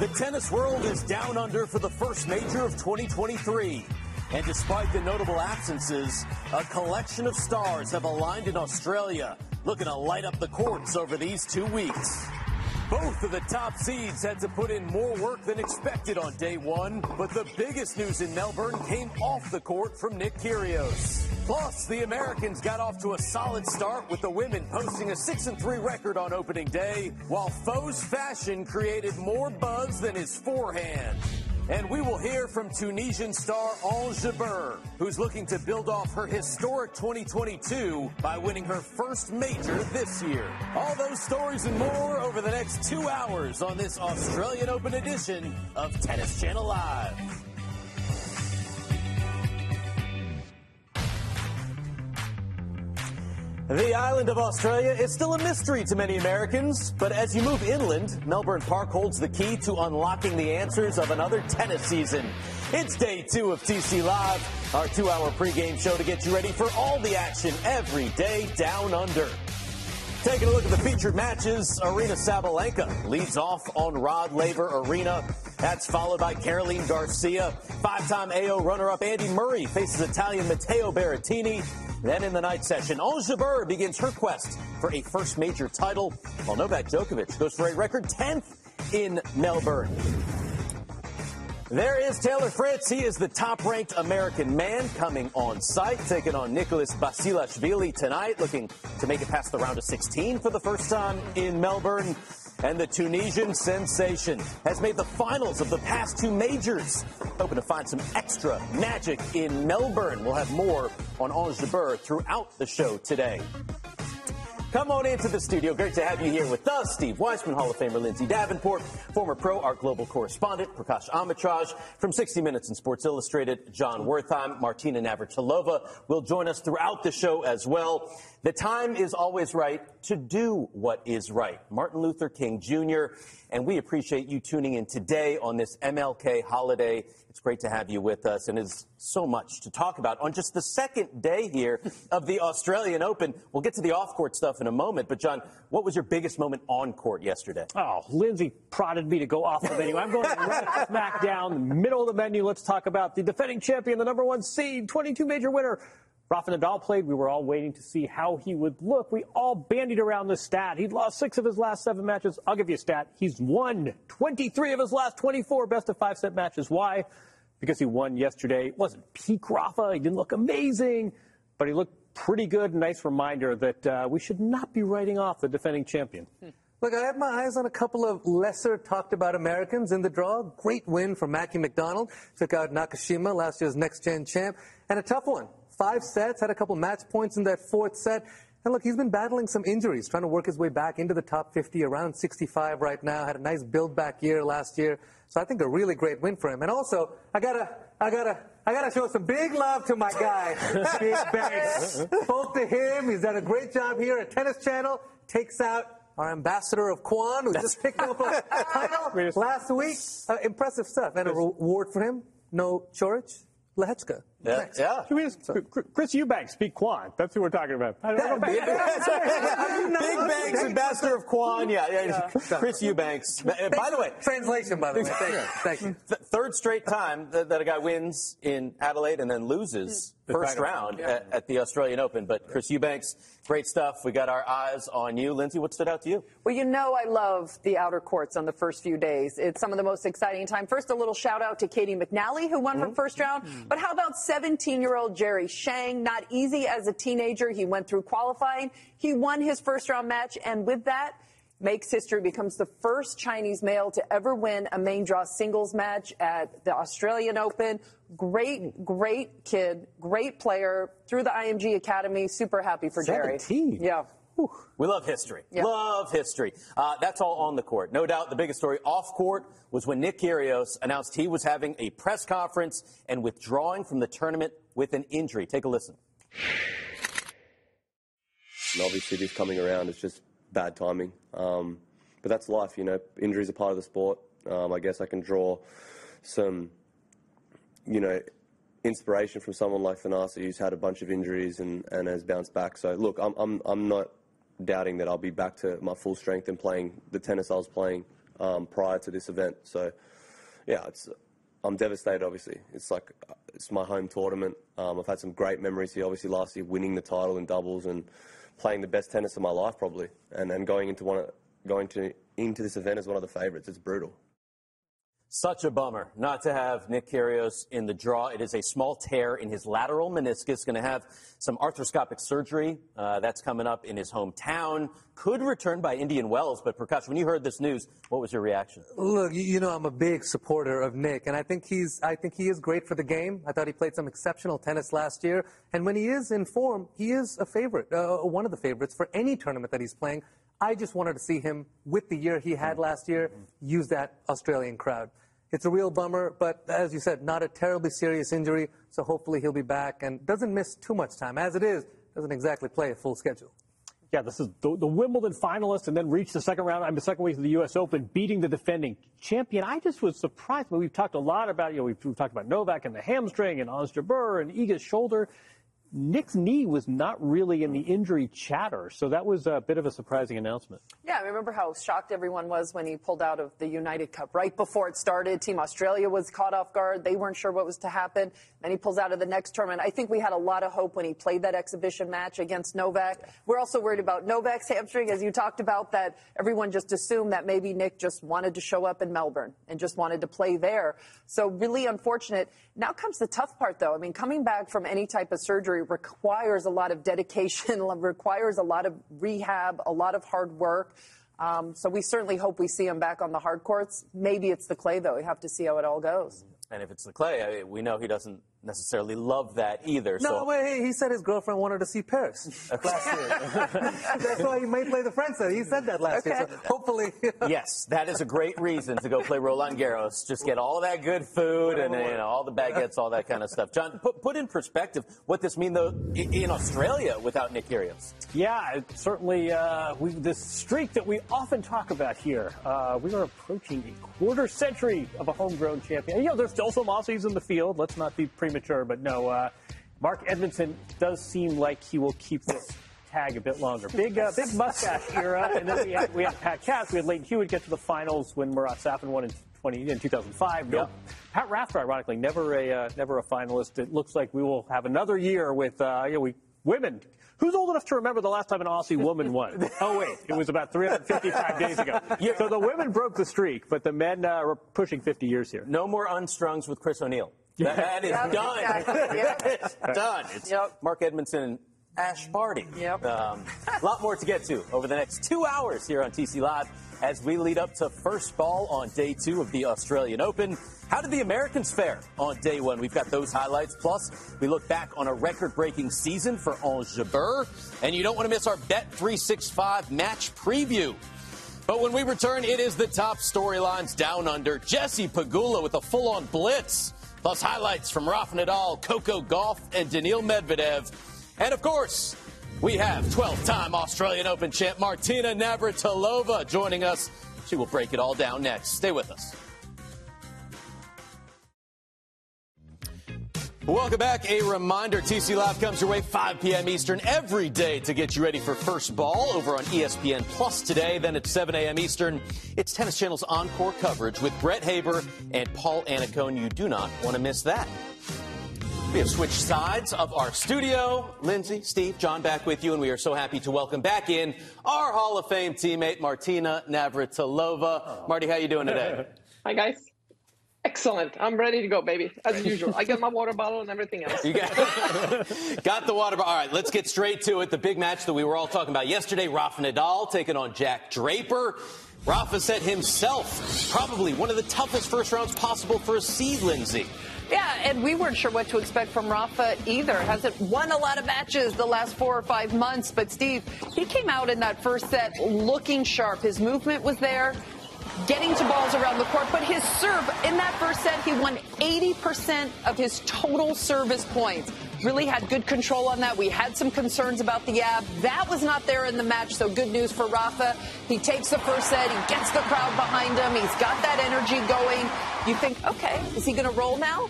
The tennis world is down under for the first major of 2023. And despite the notable absences, a collection of stars have aligned in Australia, looking to light up the courts over these two weeks. Both of the top seeds had to put in more work than expected on day one, but the biggest news in Melbourne came off the court from Nick Kyrgios. Plus, the Americans got off to a solid start with the women posting a 6 and 3 record on opening day, while Foe's fashion created more buzz than his forehand. And we will hear from Tunisian star Ons Jabeur, who's looking to build off her historic 2022 by winning her first major this year. All those stories and more over the next two hours on this Australian Open edition of Tennis Channel Live. The island of Australia is still a mystery to many Americans, but as you move inland, Melbourne Park holds the key to unlocking the answers of another tennis season. It's day two of TC Live, our two hour pregame show to get you ready for all the action every day down under. Taking a look at the featured matches, Aryna Sabalenka leads off on Rod Laver Arena. That's followed by Caroline Garcia. Five-time AO runner-up Andy Murray faces Italian Matteo Berrettini. Then in the night session, Ons Jabeur begins her quest for a first major title, while Novak Djokovic goes for a record 10th in Melbourne. There is Taylor Fritz. He is the top ranked American man coming on site, taking on Nicholas Basilashvili tonight, looking to make it past the round of 16 for the first time in Melbourne. And the Tunisian sensation has made the finals of the past two majors. Hoping to find some extra magic in Melbourne. We'll have more on Ons Jabeur throughout the show today. Come on into the studio. Great to have you here with us. Steve Weissman, Hall of Famer Lindsay Davenport, former pro, our global correspondent, Prakash Amritraj, from 60 Minutes and Sports Illustrated, Jon Wertheim, Martina Navratilova will join us throughout the show as well. The time is always right to do what is right. Martin Luther King Jr., and we appreciate you tuning in today on this MLK holiday. It's great to have you with us, and it's so much to talk about on just the second day here of the Australian Open. We'll get to the off court stuff in a moment, but John, what was your biggest moment on court yesterday? Oh, Lindsay prodded me to go off the menu. I'm going right smack down the middle of the menu. Let's talk about the defending champion, the number one seed, 22 major winner, Rafa Nadal played. We were all waiting to see how he would look. We all bandied around the stat. He'd lost six of his last seven matches. I'll give you a stat. He's won 23 of his last 24 best of five set matches. Why? Because he won yesterday. It wasn't peak Rafa. He didn't look amazing, but he looked pretty good. Nice reminder that uh, we should not be writing off the defending champion. Look, I have my eyes on a couple of lesser talked about Americans in the draw. Great win for Mackie McDonald. Took out Nakashima, last year's next gen champ. And a tough one five sets, had a couple match points in that fourth set. And look, he's been battling some injuries, trying to work his way back into the top 50, around 65 right now. Had a nice build back year last year. So I think a really great win for him. And also, I gotta, I gotta, I gotta show some big love to my guy, Big Banks. Spoke to him. He's done a great job here at Tennis Channel. Takes out our ambassador of Kwan, who just picked up a title last week. Uh, impressive stuff. And a reward for him. No Coric, Lehecka. Yeah, yeah. Can we just, Chris Eubanks, speak Kwan. That's who we're talking about. I don't know. Big, Big Banks, ambassador of Kwan. Yeah, yeah. Chris Eubanks. By the way, Translation, by the way. Thank you. Thank you. th- third straight time that, that a guy wins in Adelaide and then loses first final round at, at the Australian Open. But Chris Eubanks, great stuff. We got our eyes on you. Lindsay, what stood out to you? Well, you know I love the outer courts on the first few days. It's some of the most exciting time. First, a little shout out to Caty McNally, who won her mm-hmm. first round. Mm-hmm. But how about 17-year-old Jerry Shang? Not easy as a teenager. He went through qualifying. He won his first round match, and with that, makes history, becomes the first Chinese male to ever win a main draw singles match at the Australian Open. Great, great kid, great player through the IMG Academy. Super happy for Jerry. 17? Yeah. We love history. Yep. Love history. Uh, that's all on the court. No doubt the biggest story off court was when Nick Kyrgios announced he was having a press conference and withdrawing from the tournament with an injury. Take a listen. And obviously, this coming around is just bad timing. Um, but that's life, you know. Injuries are part of the sport. Um, I guess I can draw some, you know, inspiration from someone like Thanasi who's had a bunch of injuries and, and has bounced back. So look, I'm, I'm, I'm not doubting that I'll be back to my full strength and playing the tennis I was playing um, prior to this event. So yeah, it's, I'm devastated. Obviously, it's like it's my home tournament. Um, I've had some great memories here. Obviously, last year winning the title in doubles and playing the best tennis of my life probably, and then going into one of, going to into this event as one of the favourites. It's brutal. Such a bummer not to have Nick Kyrgios in the draw. It is a small tear in his lateral meniscus. Going to have some arthroscopic surgery. Uh, that's coming up in his hometown. Could return by Indian Wells. But Prakash, when you heard this news, what was your reaction? Look, you know I'm a big supporter of Nick, and I think he's I think he is great for the game. I thought he played some exceptional tennis last year, and when he is in form, he is a favorite, uh, one of the favorites for any tournament that he's playing. I just wanted to see him with the year he had mm-hmm. last year mm-hmm. use that Australian crowd. It's a real bummer, but as you said, not a terribly serious injury, so hopefully he'll be back and doesn't miss too much time. As it is, doesn't exactly play a full schedule. Yeah, this is the, the Wimbledon finalist and then reached the second round, I'm the second week of the U.S. Open, beating the defending champion. I just was surprised. But we've talked a lot about, you know, we've, we've talked about Novak and the hamstring and Ons Jabeur and Iga's shoulder. Nick's knee was not really in the injury chatter, so that was a bit of a surprising announcement. Yeah, I remember how shocked everyone was when he pulled out of the United Cup right before it started. Team Australia was caught off guard. They weren't sure what was to happen. Then he pulls out of the next tournament. I think we had a lot of hope when he played that exhibition match against Novak. We're also worried about Novak's hamstring, as you talked about, that everyone just assumed that maybe Nick just wanted to show up in Melbourne and just wanted to play there. So really unfortunate. Now comes the tough part, though. I mean, coming back from any type of surgery requires a lot of dedication, requires a lot of rehab, a lot of hard work. Um, so we certainly hope we see him back on the hard courts. Maybe it's the clay, though. We have to see how it all goes. And if it's the clay, I mean, we know he doesn't necessarily love that either. No, so. wait, he said his girlfriend wanted to see Paris last year. That's why he may play the French set. He said that last okay. year. So hopefully. yes, that is a great reason to go play Roland Garros. Just get all that good food and you know all the baguettes, all that kind of stuff. John, put, put in perspective what this means though in Australia without Nick Kyrgios. Yeah, certainly uh, we, this streak that we often talk about here. Uh, we are approaching a quarter century of a homegrown champion. You know, there's still some Aussies in the field. Let's not be pre premature, but no. Uh, Mark Edmondson does seem like he will keep this tag a bit longer. Big, uh, big mustache era, and then we had, we had Pat Cash, we had Lleyton Hewitt get to the finals when Marat Safin won in 20 in 2005. Yep. Pat Rafter, ironically, never a uh, never a finalist. It looks like we will have another year with uh, you know, we women. Who's old enough to remember the last time an Aussie woman won? oh wait, it was about 355 days ago. Yeah. So the women broke the streak, but the men uh, are pushing 50 years here. No more unstrungs with Chris O'Neil. That is yep, done. Exactly. Yep. it's done. It's yep. Mark Edmondson and Ash Barty. Yep. Um, a lot more to get to over the next two hours here on TC Live as we lead up to first ball on day two of the Australian Open. How did the Americans fare on day one? We've got those highlights. Plus, we look back on a record breaking season for Jabeur. And you don't want to miss our Bet 365 match preview. But when we return, it is the top storylines down under. Jessie Pegula with a full on blitz plus highlights from Rafa Nadal, Coco Gauff, and Daniil Medvedev. And of course, we have 12 time Australian Open champ Martina Navratilova joining us. She will break it all down next. Stay with us. Welcome back. A reminder TC Live comes your way 5 p.m. Eastern every day to get you ready for first ball over on ESPN Plus today. Then at 7 a.m. Eastern, it's Tennis Channel's encore coverage with Brett Haber and Paul Annacone. You do not want to miss that. We have switched sides of our studio. Lindsay, Steve, John back with you, and we are so happy to welcome back in our Hall of Fame teammate, Martina Navratilova. Marty, how you doing today? Hi, guys. Excellent. I'm ready to go, baby. As usual. I got my water bottle and everything else. You got, got the water bottle. All right, let's get straight to it. The big match that we were all talking about yesterday Rafa Nadal taking on Jack Draper. Rafa said himself, probably one of the toughest first rounds possible for a seed, Lindsay. Yeah, and we weren't sure what to expect from Rafa either. Hasn't won a lot of matches the last four or five months, but Steve, he came out in that first set looking sharp. His movement was there, getting to balls around the court, but his serve in that first set, he won 80% of his total service points. Really had good control on that. We had some concerns about the ab. That was not there in the match, so good news for Rafa. He takes the first set, he gets the crowd behind him, he's got that energy going. You think, okay, is he going to roll now?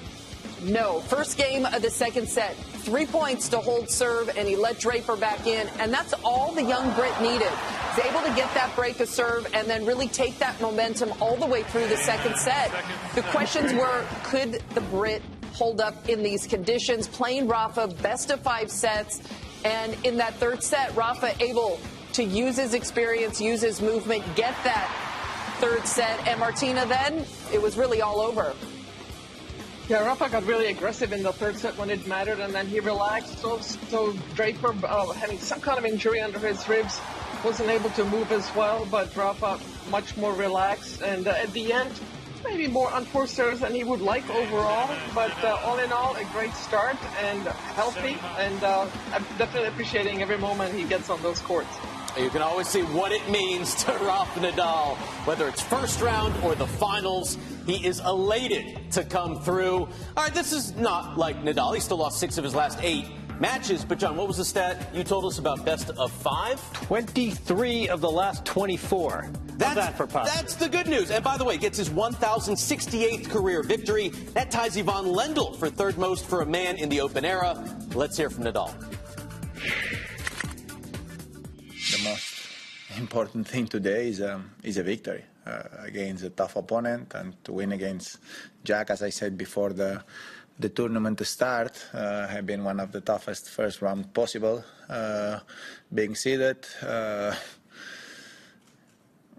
No. First game of the second set, three points to hold serve, and he let Draper back in, and that's all the young Brit needed. He's able to get that break of serve and then really take that momentum all the way through the second set. The questions were, could the Brit hold up in these conditions? Playing Rafa, best of five sets, and in that third set, Rafa able to use his experience, use his movement, get that third set, and Martina then, it was really all over. Yeah, Rafa got really aggressive in the third set when it mattered, and then he relaxed. So, so Draper, uh, having some kind of injury under his ribs, wasn't able to move as well. But Rafa much more relaxed, and uh, at the end, maybe more unforced serves than he would like overall. But uh, all in all, a great start and healthy, and uh, I'm definitely appreciating every moment he gets on those courts. You can always see what it means to Rafa Nadal, whether it's first round or the finals. He is elated to come through. All right, this is not like Nadal. He still lost six of his last eight matches. But, John, what was the stat you told us about best of five? 23 of the last 24. That's, that for positive? That's the good news. And by the way, gets his 1,068th career victory. That ties Ivan Lendl for third most for a man in the Open era. Let's hear from Nadal. The most important thing today is um, is a victory against a tough opponent and to win against Jack, as I said before the the tournament to start, uh, have been one of the toughest first round possible. Uh, being seeded, uh,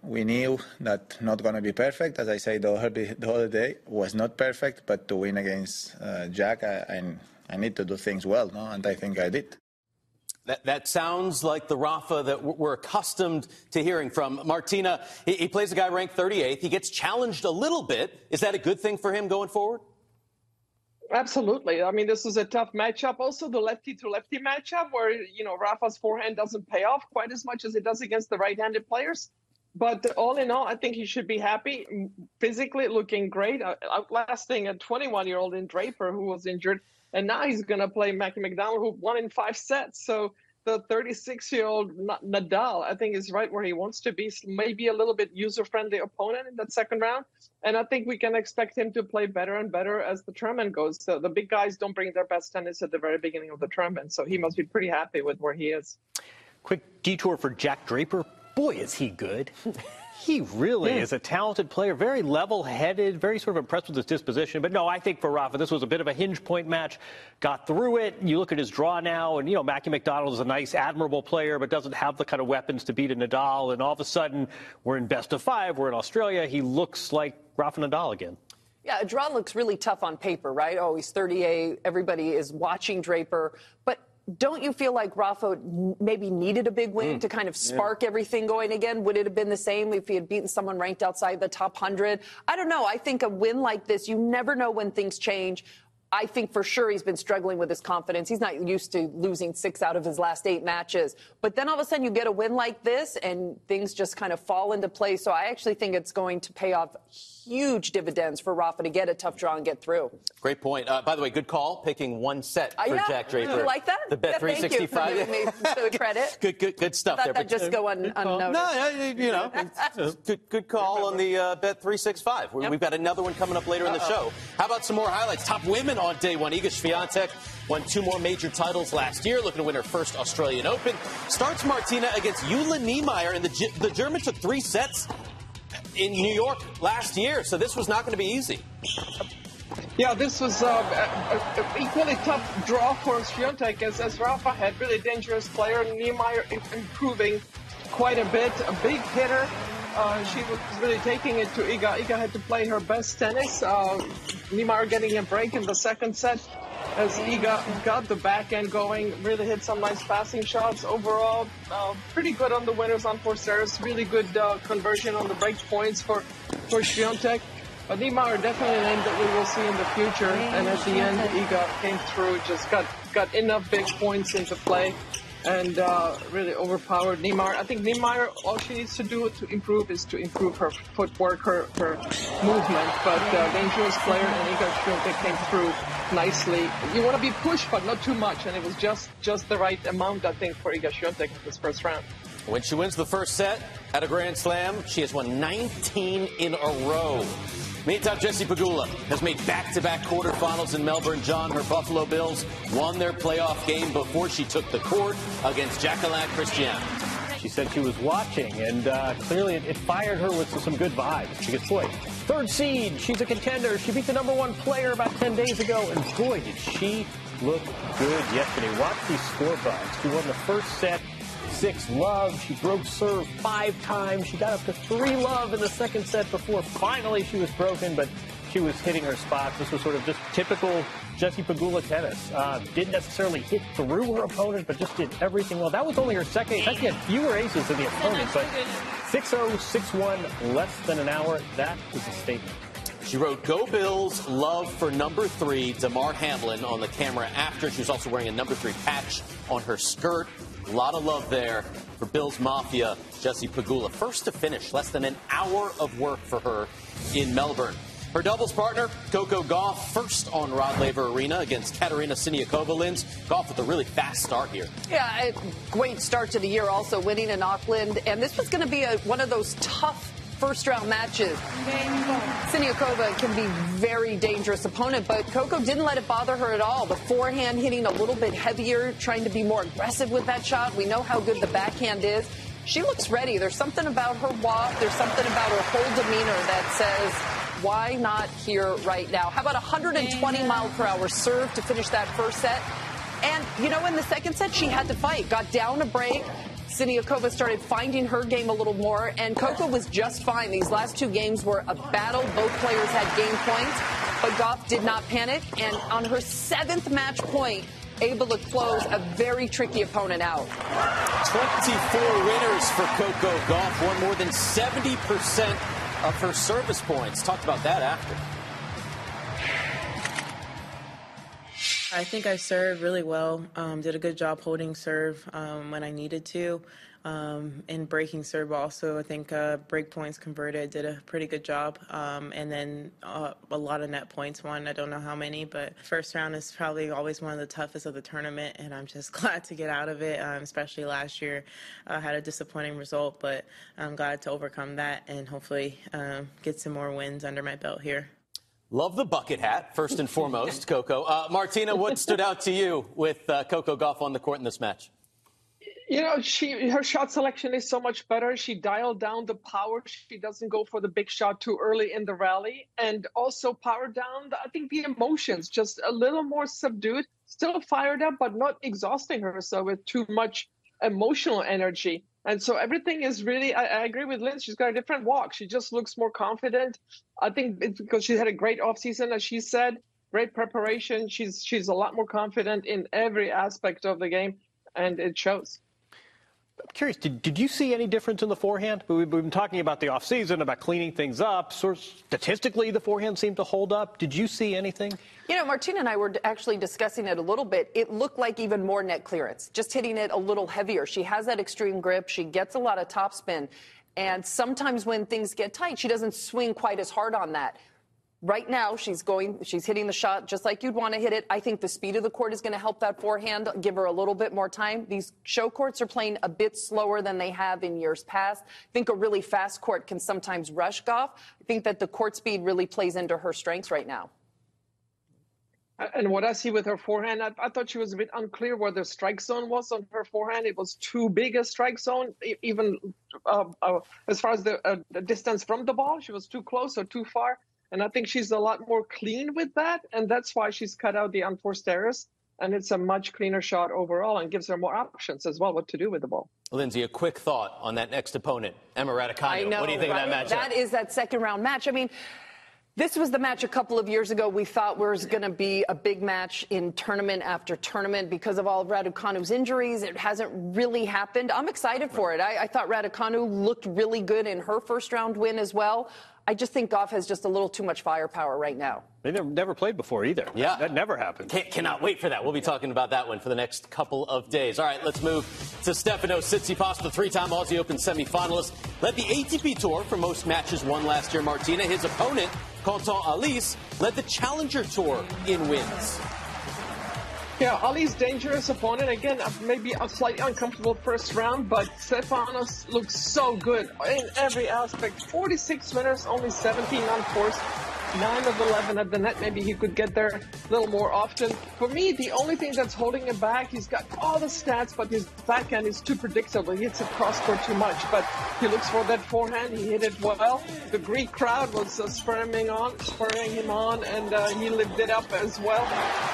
we knew that not going to be perfect. As I said, the whole, the whole day was not perfect, but to win against uh, Jack, I, I, I need to do things well, no? and I think I did. That, that sounds like the Rafa that we're accustomed to hearing from. Martina, he, he plays a guy ranked 38th. He gets challenged a little bit. Is that a good thing for him going forward? Absolutely. I mean, this is a tough matchup. Also, the lefty to lefty matchup where, you know, Rafa's forehand doesn't pay off quite as much as it does against the right handed players. But all in all, I think he should be happy. Physically looking great, uh, outlasting a 21 year old in Draper who was injured. And now he's going to play Mackie McDonald, who won in five sets. So the 36 year old Nadal, I think, is right where he wants to be. Maybe a little bit user friendly opponent in that second round. And I think we can expect him to play better and better as the tournament goes. So the big guys don't bring their best tennis at the very beginning of the tournament. So he must be pretty happy with where he is. Quick detour for Jack Draper. Boy, is he good. He really yeah. is a talented player, very level headed, very sort of impressed with his disposition. But no, I think for Rafa, this was a bit of a hinge point match. Got through it. You look at his draw now, and, you know, Mackie McDonald is a nice, admirable player, but doesn't have the kind of weapons to beat a Nadal. And all of a sudden, we're in best of five, we're in Australia. He looks like Rafa Nadal again. Yeah, a draw looks really tough on paper, right? Oh, he's 38. Everybody is watching Draper. But don't you feel like Rafa maybe needed a big win mm. to kind of spark yeah. everything going again? Would it have been the same if he had beaten someone ranked outside the top 100? I don't know. I think a win like this, you never know when things change. I think for sure he's been struggling with his confidence. He's not used to losing six out of his last eight matches. But then all of a sudden you get a win like this and things just kind of fall into place. So I actually think it's going to pay off huge dividends for Rafa to get a tough draw and get through. Great point. Uh, by the way, good call picking one set uh, for yeah. Jack Draper. You like that? The bet yeah, 365. Thank you for giving me credit. good, good, good stuff. I there, that just go un- unnoticed. No, you know, good, good call on the uh, bet 365. Yep. We've got another one coming up later Uh-oh. in the show. How about some more highlights? Top women on day one. Iga Swiatek won two more major titles last year, looking to win her first Australian Open. Starts Martina against Jule Niemeier, and the, the German took three sets in New York last year, so this was not going to be easy. Yeah, this was uh, an equally tough draw for Swiatek as, as Rafa had really dangerous player. Niemeier improving quite a bit, a big hitter. Uh, she was really taking it to Iga. Iga had to play her best tennis. Uh, getting a break in the second set as Iga got the backhand going, really hit some nice passing shots. Overall, uh, pretty good on the winners on four serves. Really good uh, conversion on the break points for, for Swiatek. But Niemeier definitely a name that we will see in the future. And at the end, Iga came through, just got, got enough big points into play and uh, really overpowered Niemeier. I think Niemeier, all she needs to do to improve is to improve her footwork, her, her movement. But uh, dangerous player, and Iga Swiatek came through nicely. You want to be pushed, but not too much, and it was just just the right amount, I think, for Iga Swiatek in this first round. When she wins the first set at a Grand Slam, she has won 19 in a row. Meantime, Jessie Pegula has made back-to-back quarterfinals in Melbourne. John, her Buffalo Bills won their playoff game before she took the court against Jaqueline Cristian. She said she was watching, and uh, clearly it, it, fired her with some good vibes. She gets boy, third seed. She's a contender. She beat the number one player about 10 days ago, and boy, did she look good yesterday. Watch these scorecards. She won the first set six love. She broke serve five times. She got up to three love in the second set before finally she was broken, but she was hitting her spots. This was sort of just typical Jessie Pegula tennis. Uh, didn't necessarily hit through her opponent, but just did everything well. That was only her second. She had fewer aces than the opponent, but 6-0, 6-1, less than an hour. That is a statement. She wrote Go Bills, love for number three, Damar Hamlin on the camera after. She was also wearing a number three patch on her skirt. A lot of love there for Bills Mafia, Jessie Pegula. First to finish, less than an hour of work for her in Melbourne. Her doubles partner, Coco Gauff, first on Rod Laver Arena against Katerina Siniakova. Linz, Gauff with a really fast start here. Yeah, great start to the year, also winning in Auckland. And this was going to be a, one of those tough first round matches. Siniakova can be very dangerous opponent, but Coco didn't let it bother her at all. The forehand hitting a little bit heavier, trying to be more aggressive with that shot. We know how good the backhand is. She looks ready. There's something about her walk, there's something about her whole demeanor that says, why not here right now? How about 120 mile per hour serve to finish that first set? And, you know, in the second set, she had to fight. Got down a break, Siniakova started finding her game a little more, and Coco was just fine. These last two games were a battle. Both players had game points, but Gauff did not panic. And on her seventh match point, able to close a very tricky opponent out. 24 winners for Coco Gauff, won more than 70% of her service points. Talked about that after. I think I served really well. Um, did a good job holding serve um, when I needed to. Um, and breaking serve also, I think uh, break points converted, did a pretty good job. Um, and then uh, a lot of net points won. I don't know how many, but first round is probably always one of the toughest of the tournament. And I'm just glad to get out of it, um, especially last year. I uh, had a disappointing result, but I'm glad to overcome that and hopefully um, get some more wins under my belt here. Love the bucket hat, first and foremost, Coco. Uh, Martina, what stood out to you with uh, Coco Gauff on the court in this match? You know, she her shot selection is so much better. She dialed down the power. She doesn't go for the big shot too early in the rally, and also power down. The, I think the emotions just a little more subdued. Still fired up, but not exhausting herself with too much emotional energy. And so everything is really, I, I, agree with Linz. She's got a different walk. She just looks more confident. I think it's because she had a great offseason, as she said, great preparation. She's she's a lot more confident in every aspect of the game, and it shows. I'm curious, did, did you see any difference in the forehand? We've been talking about the offseason, about cleaning things up. So statistically, the forehand seemed to hold up. Did you see anything? You know, Martina and I were actually discussing it a little bit. It looked like even more net clearance, just hitting it a little heavier. She has that extreme grip. She gets a lot of topspin. And sometimes when things get tight, she doesn't swing quite as hard on that. Right now, she's going, she's hitting the shot just like you'd want to hit it. I think the speed of the court is going to help that forehand, give her a little bit more time. These show courts are playing a bit slower than they have in years past. I think a really fast court can sometimes rush Gauff. I think that the court speed really plays into her strengths right now. And what I see with her forehand, I, I, thought she was a bit unclear where the strike zone was on her forehand. It was too big a strike zone, even uh, uh, as far as the, uh, the distance from the ball. She was too close or too far. And I think she's a lot more clean with that. And that's why she's cut out the unforced errors. and it's a much cleaner shot overall and gives her more options as well what to do with the ball. Lindsay, a quick thought on that next opponent, Emma Raducanu. I know, what do you think right? of that matchup? That is that second round match. I mean, this was the match a couple of years ago we thought was going to be a big match in tournament after tournament because of all of Raducanu's injuries. It hasn't really happened. I'm excited for it. I, I thought Raducanu looked really good in her first round win as well. I just think Gauff has just a little too much firepower right now. They never, never played before either. Yeah. That never happened. Can't, cannot wait for that. We'll be talking about that one for the next couple of days. All right, let's move to Stefano Tsitsipas, the three-time Aussie Open semifinalist. Led the ATP Tour for most matches won last year, Martina. His opponent, Quentin Halys, led the Challenger Tour in wins. Yeah, Halys dangerous opponent. Again, uh, maybe a slightly uncomfortable first round, but Stefanos looks so good in every aspect. 46 winners, only 17 unforced. 9 of 11 at the net. Maybe he could get there a little more often. For me, the only thing that's holding him back, he's got all the stats, but his backhand is too predictable. He hits a cross court too much, but he looks for that forehand. He hit it well. The Greek crowd was uh, spurring on, spurring him on, and uh, he lived it up as well,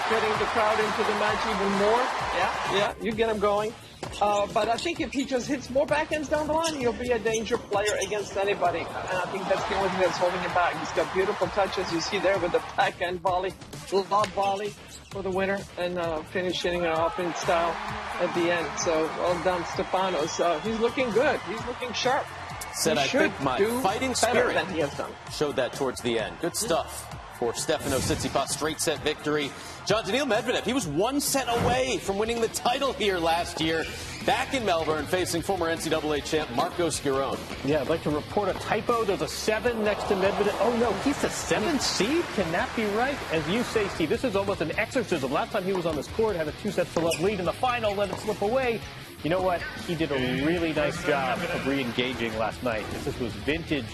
getting the crowd into the match even more. Yeah, yeah, you get him going. Uh, but I think if he just hits more backhands down the line, he'll be a danger player against anybody. And I think that's the only thing that's holding him back. He's got beautiful touches. You see there with the backhand volley, lob volley for the winner, and uh, finish hitting it off in style at the end. So well done, Stefanos. Uh, he's looking good. He's looking sharp. Said He I should think my do fighting spirit than he has done. showed that towards the end. Good stuff for Stefano Tsitsipas, straight set victory. John Daniil Medvedev, he was one set away from winning the title here last year. Back in Melbourne, facing former NCAA champ Marco Giron. Yeah, I'd like to report a typo. There's a seven next to Medvedev. Oh no, he's the seventh seed. Can that be right? As you say, Steve, this is almost an exorcism. Last time he was on this court, had a two sets to love lead in the final, let it slip away. You know what? He did a really nice job of re-engaging last night. This was vintage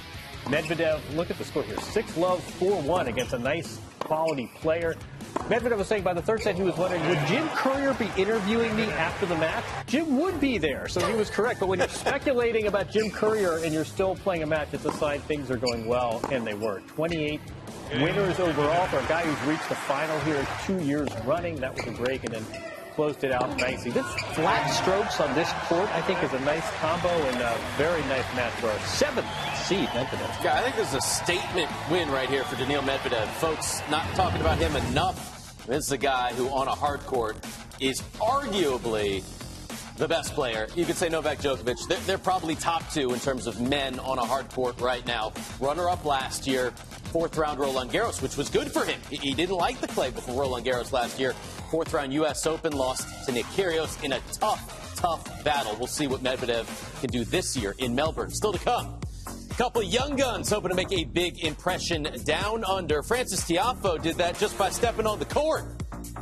Medvedev. Look at the score here: six love, four one against a nice quality player. Medvedev was saying by the third set he was wondering, would Jim Courier be interviewing me after the match? Jim would be there, so he was correct. But when you're speculating about Jim Courier and you're still playing a match, it's a sign things are going well, and they were. 28 winners overall for a guy who's reached the final here two years running. That was a break, and then closed it out nicely. This flat strokes on this court, I think, is a nice combo and a very nice match for our seventh seed Medvedev. Yeah, I think this is a statement win right here for Daniil Medvedev. Folks, not talking about him enough. This is a guy who, on a hard court, is arguably the best player. You could say Novak Djokovic. They're, they're probably top two in terms of men on a hard court right now. Runner up last year, fourth round Roland Garros, which was good for him. He, he didn't like the clay before Roland Garros last year. Fourth round U.S. Open lost to Nick Kyrgios in a tough, tough battle. We'll see what Medvedev can do this year in Melbourne. Still to come. A Couple young guns hoping to make a big impression down under. Frances Tiafoe did that just by stepping on the court.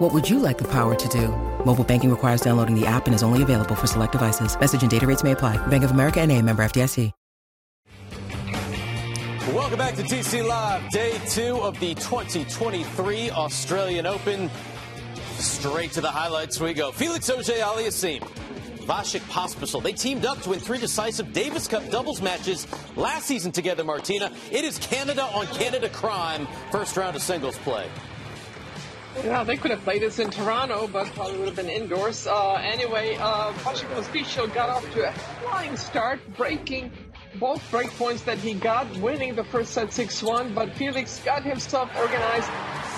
What would you like the power to do? Mobile banking requires downloading the app and is only available for select devices. Message and data rates may apply. Bank of America and a member FDIC. Welcome back to TC Live, day two of the 2023 Australian Open. Straight to the highlights we go. Felix Auger-Aliassime, Vasek Pospisil. They teamed up to win three decisive Davis Cup doubles matches last season together, Martina. It is Canada on Canada crime, first round of singles play. Yeah, they could have played this in Toronto, but probably would have been indoors. Uh, anyway, uh, Vasek Pospisil got off to a flying start, breaking both break points that he got, winning the first set 6-1, but Felix got himself organized,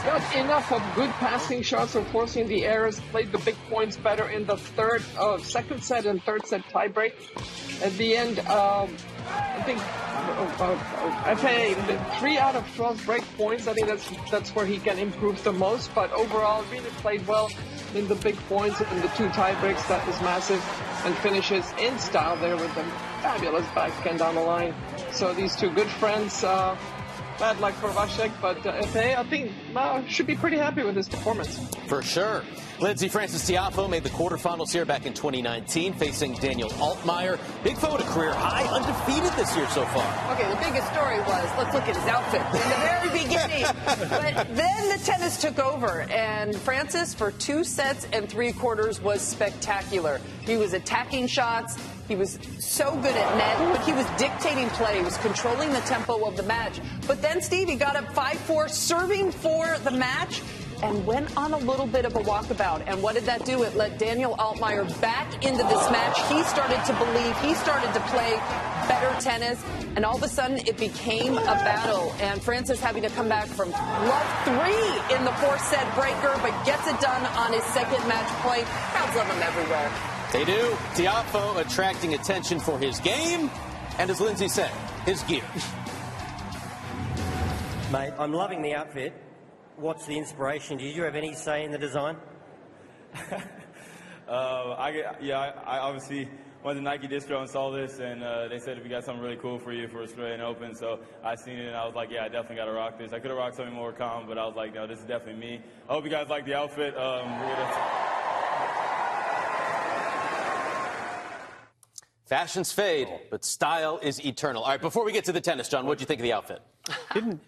got enough of good passing shots of forcing the errors, played the big points better in the third, uh, second set and third set tiebreak. At the end, um, I think uh, FA three out of 12 break points. I think that's that's where he can improve the most. But overall, really played well in the big points in the two tie breaks. That was massive, and finishes in style there with a fabulous backhand down the line. So these two good friends. Uh, bad luck for Vasek, but uh, Efe, I think uh, should be pretty happy with his performance. For sure. Lindsay Frances Tiafoe made the quarterfinals here back in 2019, facing Daniel Altmaier. Big photo career high, undefeated this year so far. Okay, the biggest story was let's look at his outfit in the very beginning. but then the tennis took over, and Frances, for two sets and three quarters, was spectacular. He was attacking shots. He was so good at net, but he was dictating play. He was controlling the tempo of the match. But then Stevie got up 5 4, serving for the match and went on a little bit of a walkabout. And what did that do? It let Daniel Altmaier back into this match. He started to believe, he started to play better tennis, and all of a sudden it became a battle. And Frances having to come back from love three in the fourth set breaker, but gets it done on his second match point. Crowds love him everywhere. They do. Tiafoe attracting attention for his game, and as Lindsay said, his gear. Mate, I'm loving the outfit. What's the inspiration? Did you have any say in the design? uh, I get, yeah, I, I, obviously went to Nike Distro and saw this, and uh, they said if we got something really cool for you for Australian Open, so I seen it and I was like, yeah, I definitely got to rock this. I could have rocked something more calm, but I was like, no, this is definitely me. I hope you guys like the outfit. Um, Fashions fade, but style is eternal. All right, before we get to the tennis, John, what do you think of the outfit? Didn't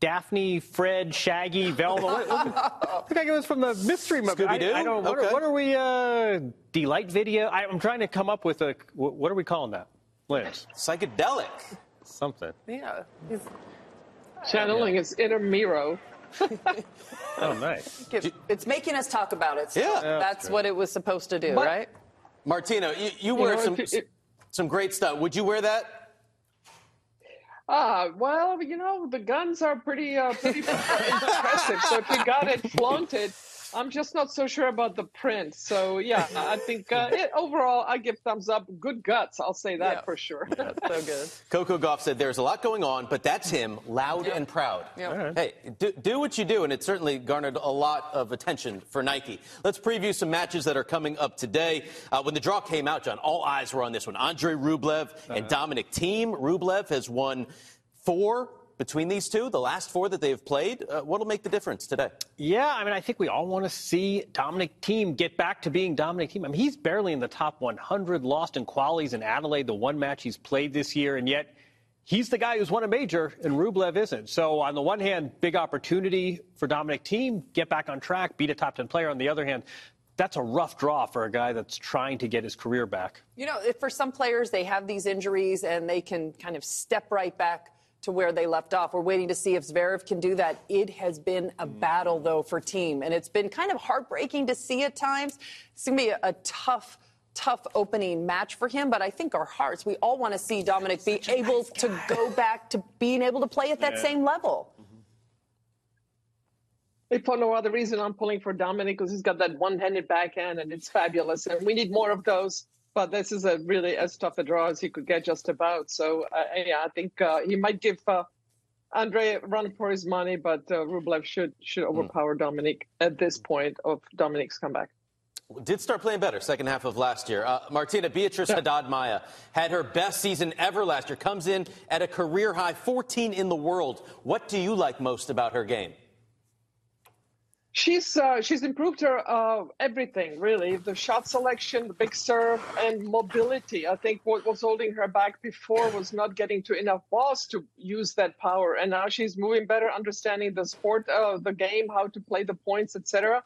Daphne, Fred, Shaggy, Velma. What, what, I think it was from the mystery movie. Scooby Doo. I, I, don't know. What, okay. are, what are we? Uh, delight video. I, am trying to come up with a. What are we calling that? Liz. Psychedelic. Something. Yeah. Channeling his inner Miro. oh, nice. It's making us talk about it. So Yeah. That's, That's what it was supposed to do, But- right? Martina, you, you wear know, some if it- some great stuff. Would you wear that? Ah, well, you know, the guns are pretty, uh, pretty impressive. So if you got it flaunted, I'm just not so sure about the print. So yeah, I think uh, it, overall I give thumbs up. Good guts, I'll say that Yeah. for sure. so good. Coco Gauff said there's a lot going on, but that's him, loud and proud. Yeah. Hey, do, do what you do, and it certainly garnered a lot of attention for Nike. Let's preview some matches that are coming up today. Uh, when the draw came out, John, all eyes were on this one. Andre Rublev and Dominic Thiem. Rublev has won four between these two, the last four that they've played. Uh, what'll make the difference today? Yeah, I mean, I think we all want to see Dominic Thiem get back to being Dominic Thiem. I mean, he's barely in the top 100, lost in qualies in Adelaide, the one match he's played this year, and yet he's the guy who's won a major, and Rublev isn't. So on the one hand, big opportunity for Dominic Thiem, get back on track, beat a top 10 player. On the other hand, that's a rough draw for a guy that's trying to get his career back. You know, if for some players, they have these injuries and they can kind of step right back to where they left off. We're waiting to see if Zverev can do that. It has been a battle, though, for Thiem, and it's been kind of heartbreaking to see at times. It's going to be a, a tough. Tough opening match for him, but I think our hearts, we all want to see Dominic be able to go back to being able to play at that same level. Mm-hmm. if for no other reason, I'm pulling for Dominic because he's got that one-handed backhand and it's fabulous, and we need more of those. But this is a really as tough a draw as he could get, just about. So uh, yeah, I think uh, he might give uh, Andre a run for his money, but uh, Rublev should should overpower Dominic at this point of Dominic's comeback. Did start playing better second half of last year. Uh, Martina Beatriz Haddad Maia had her best season ever last year. Comes in at a career high 14 in the world. What do you like most about her game? She's uh, she's improved her uh, everything really. The shot selection, the big serve, and mobility. I think what was holding her back before was not getting to enough balls to use that power. And now she's moving better, understanding the sport, uh, the game, how to play the points, etc.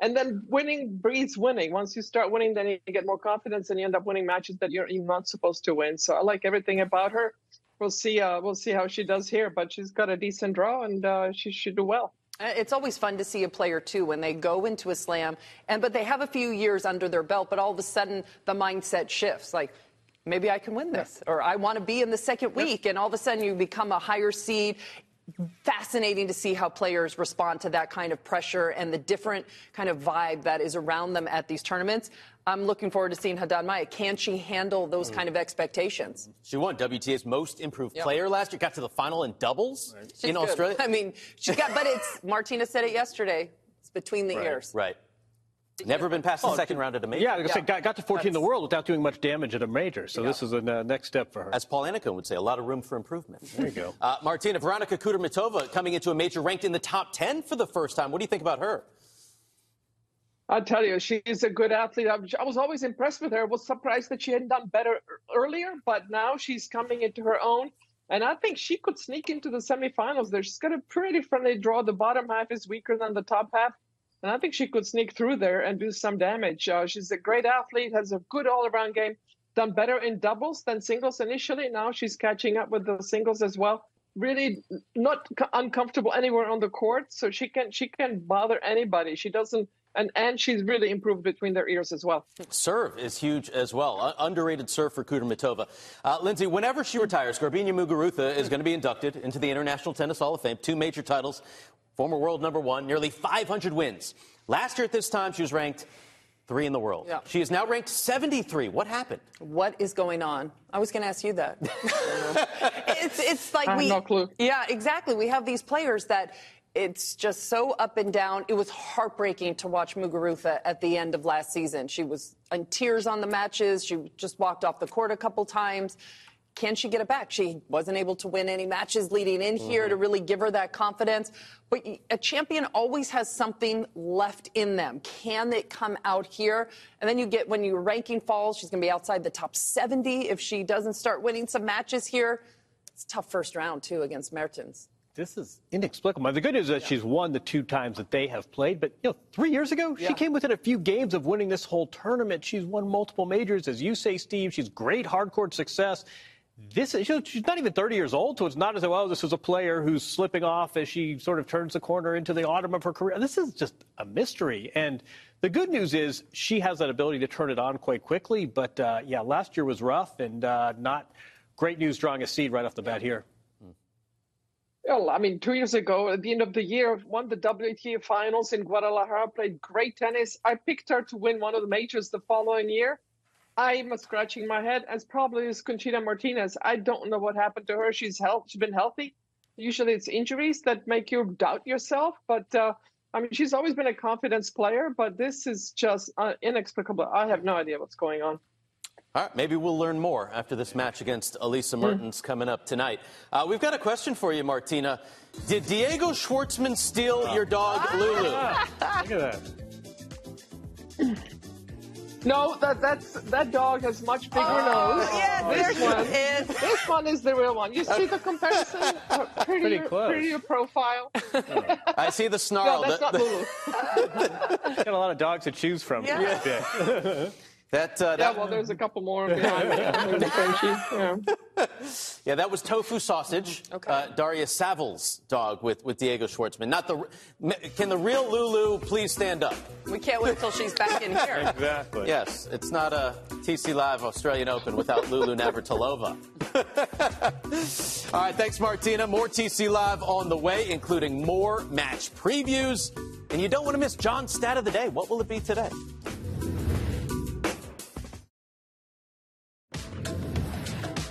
And then winning breeds winning. Once you start winning, then you get more confidence, and you end up winning matches that you're not supposed to win. So I like everything about her. We'll see. Uh, we'll see how she does here, but she's got a decent draw, and uh, she should do well. Uh, It's always fun to see a player too when they go into a slam and but they have a few years under their belt, but all of a sudden the mindset shifts. Like maybe I can win this, or I want to be in the second week, and all of a sudden you become a higher seed. Fascinating to see how players respond to that kind of pressure and the different kind of vibe that is around them at these tournaments. I'm looking forward to seeing Haddad Maia. Can she handle those mm. kind of expectations? She won WTA's most improved Yep. player last year. Got to the final in doubles She's in good. Australia. I mean, she got, but it's Martina said it yesterday. It's between the ears. Right. Never been past the Oh, second round at a major. Yeah, like I got, got to 14 in the world without doing much damage at a major. So this is a uh, next step for her. As Paul Annacone would say, a lot of room for improvement. There you go. Uh, Martina, Veronika Kudermetova coming into a major ranked in the top 10 for the first time. What do you think about her? I tell you, she's a good athlete. I was- I was always impressed with her. I was surprised that she hadn't done better earlier, but now she's coming into her own. And I think she could sneak into the semifinals there. She's got a pretty friendly draw. The bottom half is weaker than the top half. And I think she could sneak through there and do some damage. Uh, she's a great athlete, has a good all around game, done better in doubles than singles initially. Now she's catching up with the singles as well. Really not uncomfortable anywhere on the court. So she can she can bother anybody. She doesn't and and she's really improved between their ears as well. Serve is huge as well. Uh, underrated serve for Kudermetova. Uh, Lindsay, whenever she retires, Garbiñe Muguruza is going to be inducted into the International Tennis Hall of Fame. Two major titles, former world number one, nearly 500 wins. Last year at this time, she was ranked three in the world. Yeah. She is now ranked 73. What happened? What is going on? I was going to ask you that. it's it's like I have we no clue. Yeah, exactly. We have these players that it's just so up and down. It was heartbreaking to watch Muguruza at the end of last season. She was in tears on the matches. She just walked off the court a couple times. Can she get it back? She wasn't able to win any matches leading in here to mm-hmm. really give her that confidence. But a champion always has something left in them. Can it come out here? And then you get when your ranking falls, she's going to be outside the top 70 if she doesn't start winning some matches here. It's a tough first round too against Mertens. This is inexplicable. The good news is that she's won the two times that they have played. But you know, three years ago, Yeah. she came within a few games of winning this whole tournament. She's won multiple majors, as you say, Steve. She's great hardcourt success. This is, she's not even 30 years old, so it's not as though, oh, this is a player who's slipping off as she sort of turns the corner into the autumn of her career. This is just a mystery. And the good news is she has that ability to turn it on quite quickly. But uh, yeah, last year was rough and uh, not great news drawing a seed right off the bat here. Well, I mean, two years ago, at the end of the year, won the WTA finals in Guadalajara, played great tennis. I picked her to win one of the majors the following year. I'm scratching my head, as probably is Conchita Martinez. I don't know what happened to her. She's health, she's been healthy. Usually, it's injuries that make you doubt yourself. But uh, I mean, she's always been a confidence player. But this is just uh, inexplicable. I have no idea what's going on. All right, maybe we'll learn more after this match against Elise Mertens coming up tonight. Uh, we've got a question for you, Martina. Did Diego Schwartzman steal your dog, Lulu? Look at that. No, that that's that dog has much bigger Oh, nose. yes, this one, is. this one is the real one. You see the comparison? Uh, prettier, Pretty close. prettier profile. I see the snarl. No, snarl. that's that, not Lulu. Got a lot of dogs to choose from. Yeah. Yeah. That, uh, Yeah, that- well, there's a couple more behind me. Frenchie. Yeah. yeah, that was Tofu Sausage, uh, Daria Saville's dog with, with Diego Schwartzman. Not the. Can the real Lulu please stand up? We can't wait until she's back in here. Exactly. Yes, it's not a TC Live Australian Open without Lulu Navratilova. All right, thanks, Martina. More TC Live on the way, including more match previews. And you don't want to miss John's stat of the day. What will it be today?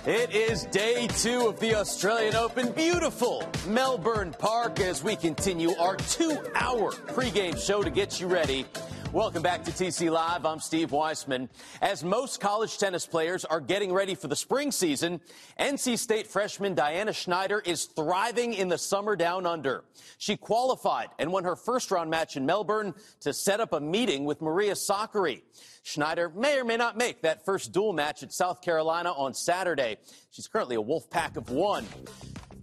It is day two of the Australian Open. Beautiful Melbourne Park as we continue our two hour pregame show to get you ready. Welcome back to TC Live. I'm Steve Weissman. As most college tennis players are getting ready for the spring season, NC State freshman Diana Schneider is thriving in the summer down under. She qualified and won her first round match in Melbourne to set up a meeting with Maria Sakkari. Schneider may or may not make that first dual match at South Carolina on Saturday. She's currently a wolf pack of one.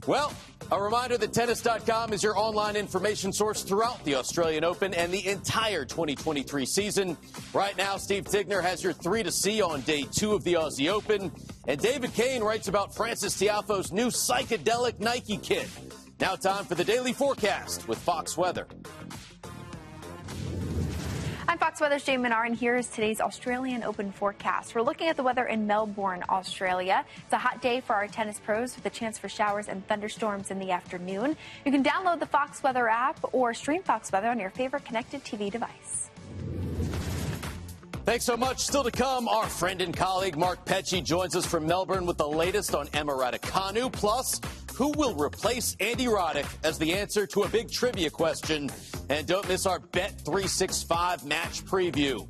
Well, a reminder that tennis.com is your online information source throughout the Australian Open and the entire 2023 season. Right now, Steve Tignor has your three to see on day two of the Aussie Open. And David Kane writes about Frances Tiafoe's new psychedelic Nike kit. Now, time for the daily forecast with Fox Weather. I'm Fox Weather's Jane Minar, and here is today's Australian Open forecast. We're looking at the weather in Melbourne, Australia. It's a hot day for our tennis pros with a chance for showers and thunderstorms in the afternoon. You can download the Fox Weather app or stream Fox Weather on your favorite connected TV device. Thanks so much. Still to come, our friend and colleague Mark Petchey joins us from Melbourne with the latest on Emma Raducanu. Plus, who will replace Andy Roddick as the answer to a big trivia question. And don't miss our Bet 365 match preview.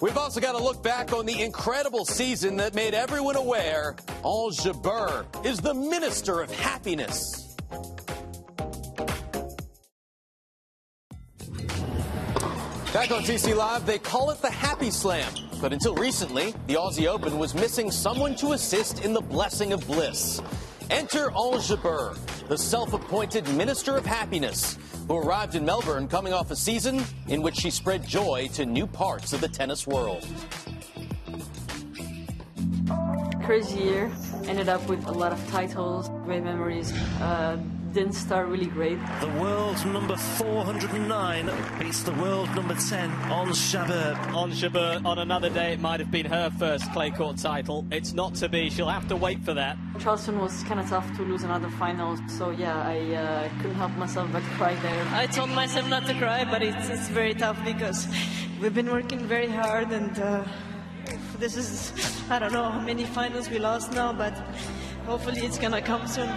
We've also got to look back on the incredible season that made everyone aware Ons Jabeur is the minister of happiness. Back on TC Live, they call it the Happy Slam. But until recently, the Aussie Open was missing someone to assist in the blessing of bliss. Enter Jabeur, the self-appointed Minister of Happiness, who arrived in Melbourne coming off a season in which she spread joy to new parts of the tennis world. Crazy year. Ended up with a lot of titles, great memories. Uh, didn't start really great. The world number 409 beats the world number 10 Ons Jabeur. Ons Jabeur, on another day, it might have been her first clay court title. It's not to be. She'll have to wait for that. Charleston was kind of tough to lose another final, so yeah, I uh, couldn't help myself but cry there. I told myself not to cry, but it's, it's very tough because we've been working very hard and uh, this is, I don't know how many finals we lost now, but hopefully it's gonna come soon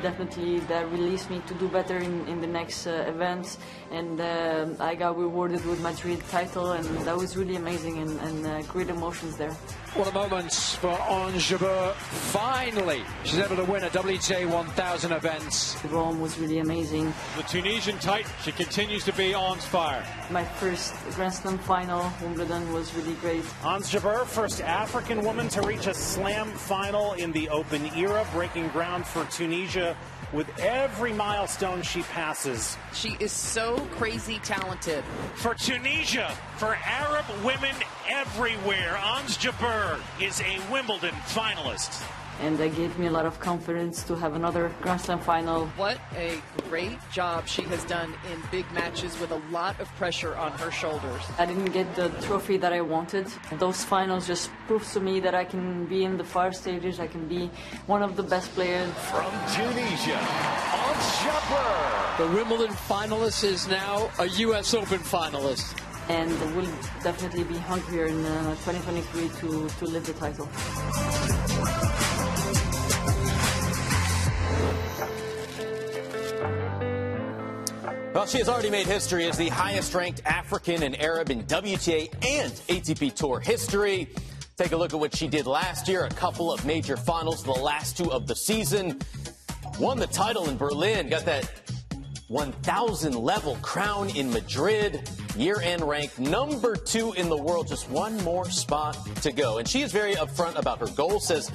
definitely that released me to do better in, in the next uh, events and uh, I got rewarded with Madrid title and that was really amazing and, and uh, great emotions there. What a moment for Ons Jabeur. Finally, she's able to win a WTA 1000 event. Rome was really amazing. The Tunisian titan, she continues to be on fire. My first Grand Slam final, Wimbledon, was really great. Ons Jabeur, first African woman to reach a slam final in the Open era, breaking ground for Tunisia with every milestone she passes. She is so crazy talented. For Tunisia, for Arab women everywhere, Ons Jabeur is a Wimbledon finalist and that gave me a lot of confidence to have another Grand Slam final. What a great job she has done in big matches with a lot of pressure on her shoulders. I didn't get the trophy that I wanted. Those finals just proves to me that I can be in the far stages, I can be one of the best players. From Tunisia, on Jabeur. The Wimbledon finalist is now a U.S. Open finalist and will definitely be hungrier in uh, 2023 to, to lift the title. Well, she has already made history as the highest ranked African and Arab in WTA and ATP Tour history. Take a look at what she did last year, a couple of major finals, the last two of the season. Won the title in Berlin, got that 1,000 level crown in Madrid, year end ranked number two in the world, just one more spot to go. And she is very upfront about her goal, says,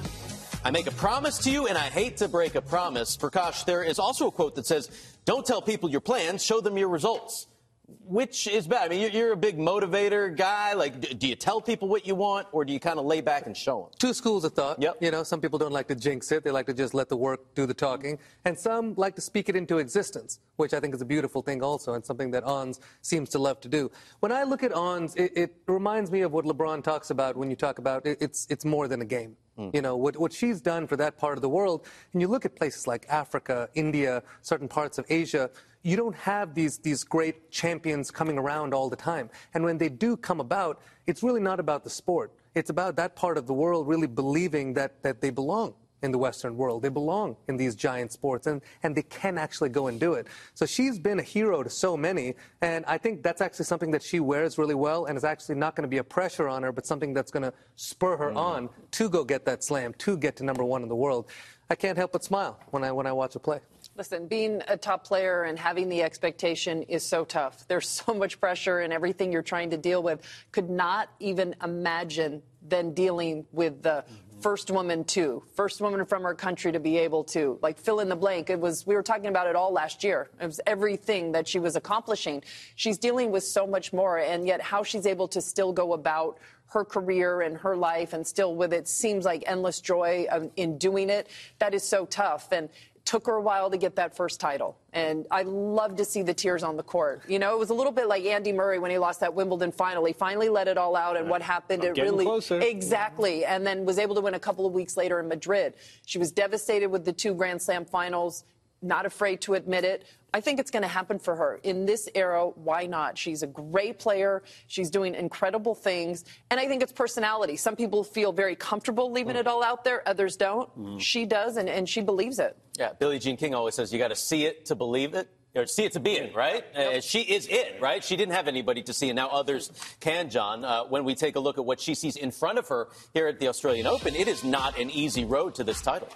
I make a promise to you, and I hate to break a promise. Prakash, there is also a quote that says, Don't tell people your plans, show them your results. Which is bad? I mean, you're a big motivator guy. Like, do you tell people what you want, or do you kind of lay back and show them? Two schools of thought. Yep. You know, some people don't like to jinx it. They like to just let the work do the talking. And some like to speak it into existence, which I think is a beautiful thing also, and something that Ons seems to love to do. When I look at Ons, it, it reminds me of what LeBron talks about when you talk about it, it's, it's more than a game. Mm. You know, what, what she's done for that part of the world, and you look at places like Africa, India, certain parts of Asia, you don't have these, these great champions coming around all the time. And when they do come about, it's really not about the sport. It's about that part of the world really believing that, that they belong in the Western world. They belong in these giant sports and, and they can actually go and do it. So she's been a hero to so many. And I think that's actually something that she wears really well and is actually not going to be a pressure on her, but something that's going to spur her mm. on to go get that slam, to get to number one in the world. I can't help but smile when I, when I watch her play. Listen, being a top player and having the expectation is so tough. There's so much pressure and everything you're trying to deal with. Could not even imagine then dealing with the mm-hmm. first woman too, first woman from her country to be able to like fill in the blank. It was we were talking about it all last year. It was everything that she was accomplishing. She's dealing with so much more, and yet how she's able to still go about her career and her life and still with it seems like endless joy um, in doing it. That is so tough. And took her a while to get that first title. And I love to see the tears on the court. You know, it was a little bit like Andy Murray when he lost that Wimbledon final. He finally let it all out, and what happened, I'm it really. Closer. Exactly. And then was able to win a couple of weeks later in Madrid. She was devastated with the two Grand Slam finals not afraid to admit it. I think it's going to happen for her. In this era, why not? She's a great player. She's doing incredible things. And I think it's personality. Some people feel very comfortable leaving mm. it all out there, others don't. Mm. She does, and, and she believes it. Yeah, Billie Jean King always says you got to see it to believe it or see it to be it, right? Yep. Uh, she is it, right? She didn't have anybody to see, and now others can, John. Uh, when we take a look at what she sees in front of her here at the Australian Open, it is not an easy road to this title.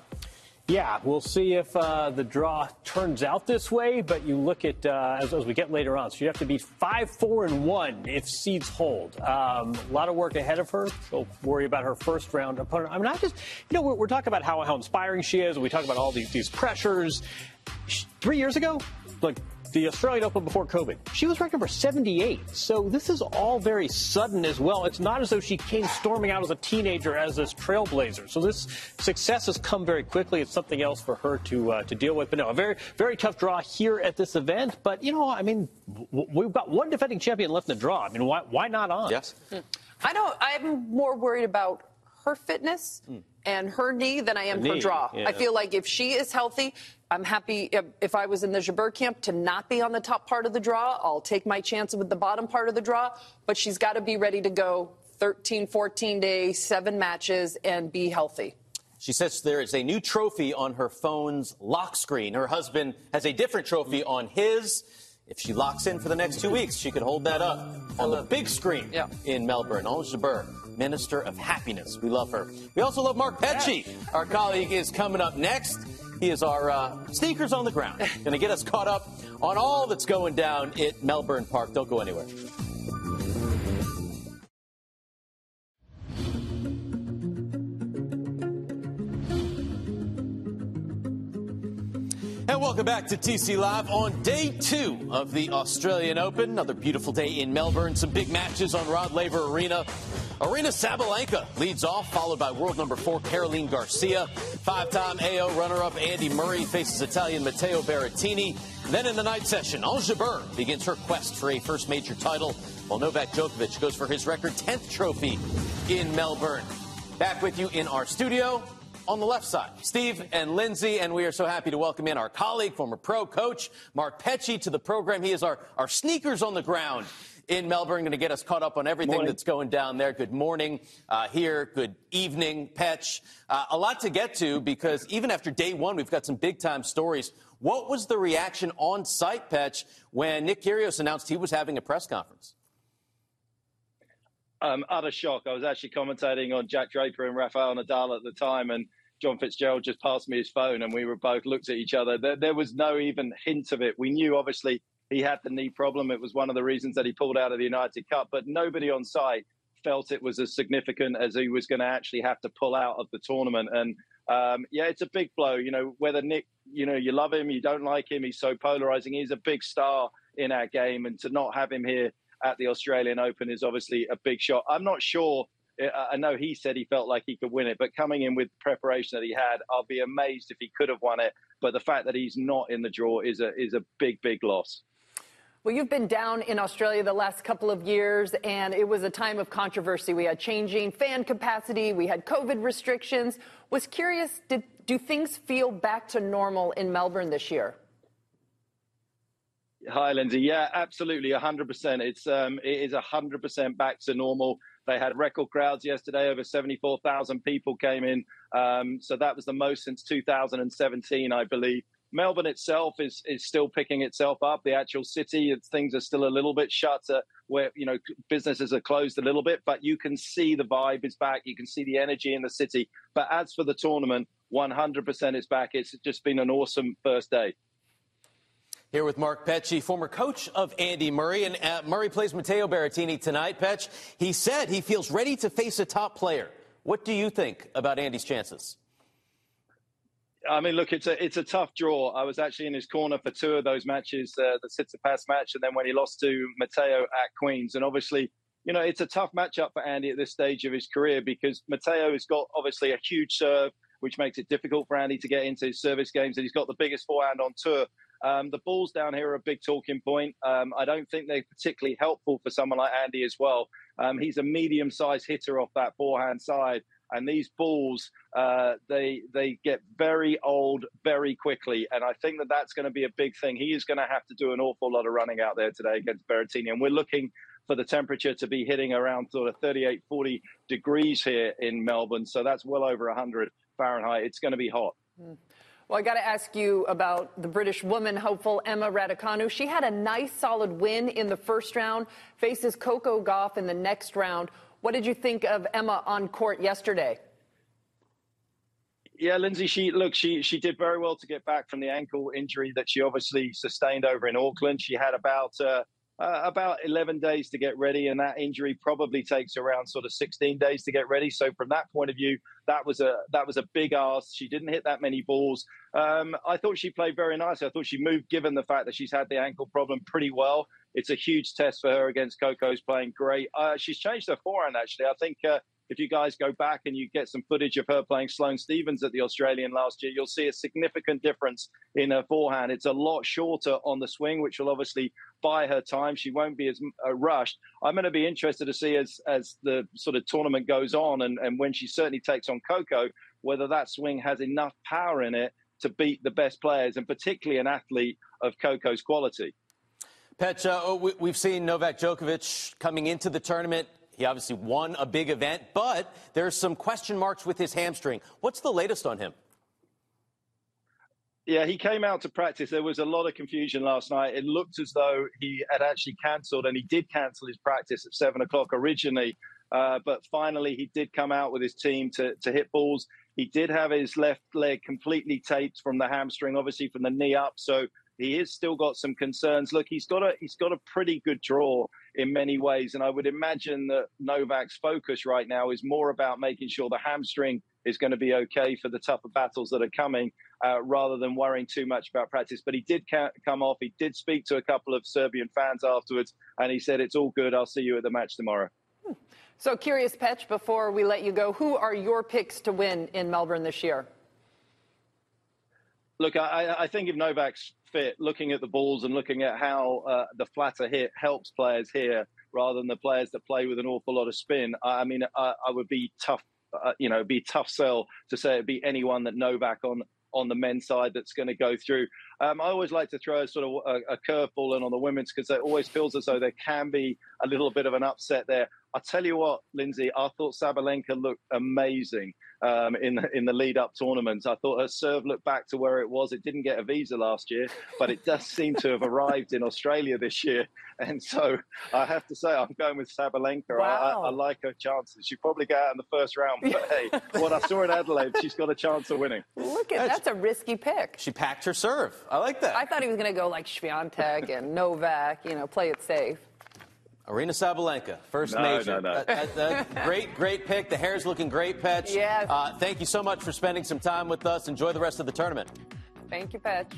Yeah, we'll see if uh, the draw turns out this way. But you look at uh, as, as, we get later on, so you have to be five, four, and one if seeds hold. Um, a lot of work ahead of her. She'll worry about her first round opponent. I mean, I just, you know, we're, we're talking about how, how inspiring she is. We talk about all these these pressures. Three years ago, like the Australian Open before COVID. She was ranked number 78. So this is all very sudden as well. It's not as though she came storming out as a teenager as this trailblazer. So this success has come very quickly. It's something else for her to uh, to deal with. But no, a very very tough draw here at this event. But you know, I mean, we've got one defending champion left in the draw. I mean, why why not on? Yes. I don't. I'm more worried about her fitness. Mm and her knee than I am her, her draw. Yeah. I feel like if she is healthy, I'm happy if, I was in the Jabeur camp to not be on the top part of the draw. I'll take my chance with the bottom part of the draw, but she's got to be ready to go 13, 14 days, seven matches, and be healthy. She says there is a new trophy on her phone's lock screen. Her husband has a different trophy on his. If she locks in for the next two weeks, she could hold that up on the big screen yeah. in Melbourne. Ons Jabeur, Minister of Happiness. We love her. We also love Mark Petchey. Our colleague is coming up next. He is our uh, sneakers on the ground. Going to get us caught up on all that's going down at Melbourne Park. Don't go anywhere. Welcome back to TC Live on day two of the Australian Open. Another beautiful day in Melbourne. Some big matches on Rod Laver Arena. Aryna Sabalenka leads off, followed by world number four Caroline Garcia. Five-time AO runner-up Andy Murray faces Italian Matteo Berrettini. Then in the night session, Ons Jabeur begins her quest for a first major title, while Novak Djokovic goes for his record 10th trophy in Melbourne. Back with you in our studio on the left side, Steve and Lindsay, and we are so happy to welcome in our colleague, former pro coach, Mark Petchey, to the program. He is our, our sneakers on the ground in Melbourne, going to get us caught up on everything morning. that's going down there. Good morning uh, here. Good evening, Petch. Uh, a lot to get to because even after day one, we've got some big time stories. What was the reaction on site, Petch, when Nick Kyrgios announced he was having a press conference? Um, utter shock. I was actually commentating on Jack Draper and Rafael Nadal at the time, and John Fitzgerald just passed me his phone, and we were both looked at each other. There, there was no even hint of it. We knew, obviously, he had the knee problem. It was one of the reasons that he pulled out of the United Cup, but nobody on site felt it was as significant as he was going to actually have to pull out of the tournament. And um, yeah, it's a big blow. You know, whether Nick, you know, you love him, you don't like him, he's so polarizing. He's a big star in our game, and to not have him here at the Australian Open is obviously a big shot. I'm not sure. I know he said he felt like he could win it, but coming in with preparation that he had, I'll be amazed if he could have won it. But the fact that he's not in the draw is a is a big, big loss. Well, you've been down in Australia the last couple of years, and it was a time of controversy. We had changing fan capacity, we had COVID restrictions. Was curious, did, do things feel back to normal in Melbourne this year? Hi, Lindsay. Yeah, absolutely, 100%. It's um, it is 100% back to normal. They had record crowds yesterday. Over 74,000 people came in. Um, so that was the most since 2017, I believe. Melbourne itself is is still picking itself up. The actual city, things are still a little bit shut, uh, where you know businesses are closed a little bit, but you can see the vibe is back. You can see the energy in the city. But as for the tournament, 100% is back. It's just been an awesome first day. Here with Mark Petchey, former coach of Andy Murray, and uh, Murray plays Matteo Berrettini tonight. Petch, he said he feels ready to face a top player. What do you think about Andy's chances? I mean, look, it's a it's a tough draw. I was actually in his corner for two of those matches, uh, the Tsitsipas match, and then when he lost to Matteo at Queens. And obviously, you know, it's a tough matchup for Andy at this stage of his career because Matteo has got obviously a huge serve, which makes it difficult for Andy to get into his service games, and he's got the biggest forehand on tour. Um, the balls down here are a big talking point. Um, I don't think they're particularly helpful for someone like Andy as well. Um, he's a medium-sized hitter off that forehand side. and these balls uh, they they get very old very quickly, and I think that that's going to be a big thing. He is going to have to do an awful lot of running out there today against Berrettini, and we're looking for the temperature to be hitting around sort of 38, 40 degrees here in Melbourne. So that's well over 100 Fahrenheit. It's going to be hot. Mm. Well, I got to ask you about the British woman hopeful Emma Raducanu. She had a nice, solid win in the first round, faces Coco Gauff in the next round. What did you think of Emma on court yesterday? Yeah, Lindsay, she look, she she did very well to get back from the ankle injury that she obviously sustained over in Auckland. She had about uh, uh, about 11 days to get ready, and that injury probably takes around sort of 16 days to get ready. So from that point of view, that was a that was a big ask. She didn't hit that many balls. Um, I thought she played very nicely. I thought she moved, given the fact that she's had the ankle problem, pretty well. It's a huge test for her against Coco's playing great. Uh, she's changed her forehand actually. I think uh, if you guys go back and you get some footage of her playing Sloane Stevens at the Australian last year, you'll see a significant difference in her forehand. It's a lot shorter on the swing, which will obviously buy her time. She won't be as uh, rushed. I'm going to be interested to see as as the sort of tournament goes on and, and when she certainly takes on Coco, whether that swing has enough power in it to beat the best players, and particularly an athlete of Coco's quality. Petra, oh, we've seen Novak Djokovic coming into the tournament he obviously won a big event, but there's some question marks with his hamstring. What's the latest on him? Yeah, he came out to practice. There was a lot of confusion last night. It looked as though he had actually cancelled, and he did cancel his practice at seven o'clock originally. Uh, but finally, he did come out with his team to, to hit balls. He did have his left leg completely taped from the hamstring, obviously from the knee up. So he has still got some concerns. Look, he's got a he's got a pretty good draw in many ways, and I would imagine that Novak's focus right now is more about making sure the hamstring is going to be okay for the tougher battles that are coming, uh, rather than worrying too much about practice. But he did ca- come off. He did speak to a couple of Serbian fans afterwards, and he said, "It's all good. I'll see you at the match tomorrow." So curious, Petch. Before we let you go, who are your picks to win in Melbourne this year? Look, I, I think if Novak's fit, looking at the balls and looking at how uh, the flatter hit helps players here rather than the players that play with an awful lot of spin. I, I mean, I, I, would be tough, uh, you know, be tough sell to say it'd be anyone that Novak on on the men's side that's going to go through. Um, I always like to throw a sort of a, a curveball in on the women's because it always feels as though there can be a little bit of an upset there. I tell you what, Lindsay, I thought Sabalenka looked amazing um, in the, in the lead up tournaments. I thought her serve looked back to where it was. It didn't get a visa last year, but it does seem to have arrived in Australia this year. And so I have to say, I'm going with Sabalenka. Wow. I, I, like her chances. She probably get out in the first round, but hey, what I saw in Adelaide, she's got a chance of winning. Look at that's a risky pick. She packed her serve. I like that. I thought he was going to go like Swiatek and Novak, you know, play it safe. Aryna Sabalenka, first no, major. No, no. Uh, uh, great, great pick. The hair's looking great, Petch. Yes. Uh, thank you so much for spending some time with us. Enjoy the rest of the tournament. Thank you, Petch.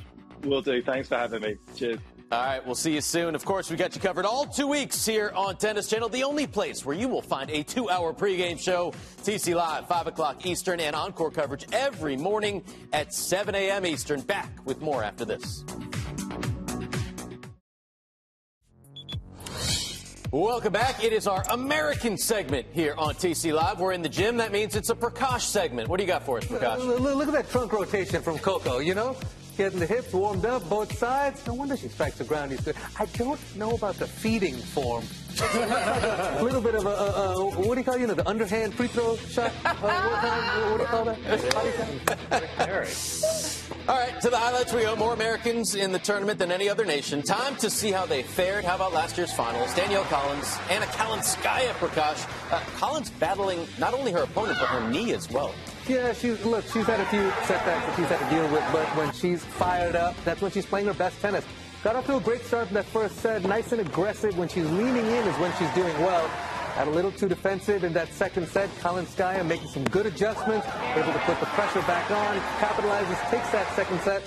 Will do. Thanks for having me. Cheers. All right, we'll see you soon. Of course, we got you covered all two weeks here on Tennis Channel, the only place where you will find a two hour pregame show, TC Live, 5 o'clock Eastern, and encore coverage every morning at 7 a.m. Eastern. Back with more after this. Welcome back. It is our American segment here on TC Live. We're in the gym. That means it's a Prakash segment. What do you got for us, Prakash? Look at that trunk rotation from Coco, you know? Getting the hips warmed up, both sides. No wonder she strikes the ground. He's good. I don't know about the feeding form. a little bit of a, a, a, what do you call you know the underhand free throw shot? Uh, what, what, do you call that? All right, to the highlights. We go more Americans in the tournament than any other nation. Time to see how they fared. How about last year's finals? Danielle Collins, Anna Kalinskaya, Prakash. Uh, Collins battling not only her opponent but her knee as well. Yeah, she's look. She's had a few setbacks that she's had to deal with, but when she's fired up, that's when she's playing her best tennis. Got off to a great start in that first set, nice and aggressive. When she's leaning in is when she's doing well. Got a little too defensive in that second set. Colin Kalinskaya making some good adjustments, able to put the pressure back on, capitalizes, takes that second set.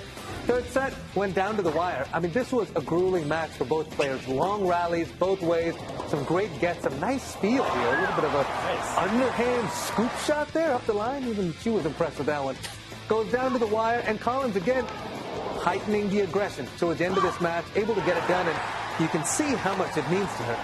Third set went down to the wire. I mean, this was a grueling match for both players. Long rallies both ways, some great gets, some nice feel here. A little bit of a nice. underhand scoop shot there up the line. Even she was impressed with that one. Goes down to the wire, and Collins again heightening the aggression towards the end of this match, able to get it done, and you can see how much it means to her.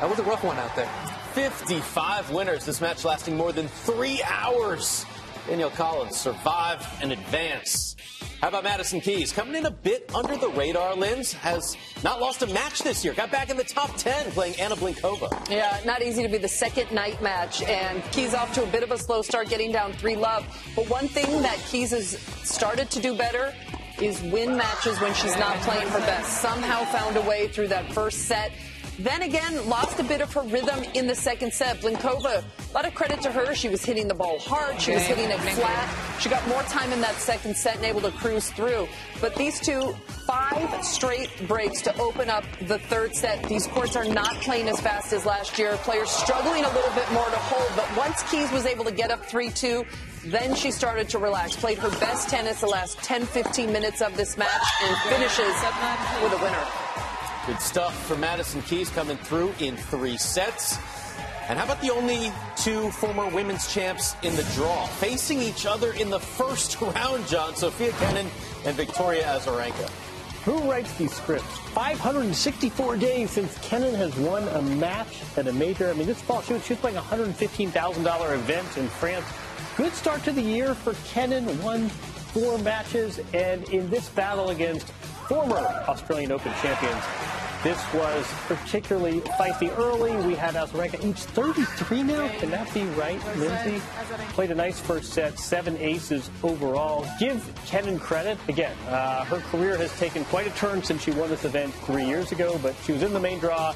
That was a rough one out there. 55 winners. This match lasting more than three hours. Danielle Collins survive and advance. How about Madison Keys? Coming in a bit under the radar, Linz has not lost a match this year. Got back in the top 10 playing Anna Blinkova. Yeah, not easy to be the second night match. And Keys off to a bit of a slow start, getting down 3 love. But one thing that Keys has started to do better is win matches when she's not playing her best. Somehow found a way through that first set. Then again, lost a bit of her rhythm in the second set. Blinkova, a lot of credit to her. She was hitting the ball hard. She was hitting it flat. She got more time in that second set and able to cruise through. But these two, five straight breaks to open up the third set. These courts are not playing as fast as last year. Players struggling a little bit more to hold. But once Keys was able to get up 3-2, then she started to relax. Played her best tennis the last 10, 15 minutes of this match and finishes with a winner. Good stuff for Madison Keys coming through in three sets. And how about the only two former women's champs in the draw facing each other in the first round, John? Sofia Kenin and Victoria Azarenka. Who writes these scripts? 564 days since Kenin has won a match at a major. I mean, this fall she was, she was playing a $115,000 event in France. Good start to the year for Kenin. Won four matches, and in this battle against former Australian Open champions, this was particularly feisty early. We had Azarenka each 33 now. Can that be right, Lindsay? Played a nice first set, seven aces overall. Give Kenin credit. Again, uh, her career has taken quite a turn since she won this event three years ago, but she was in the main draw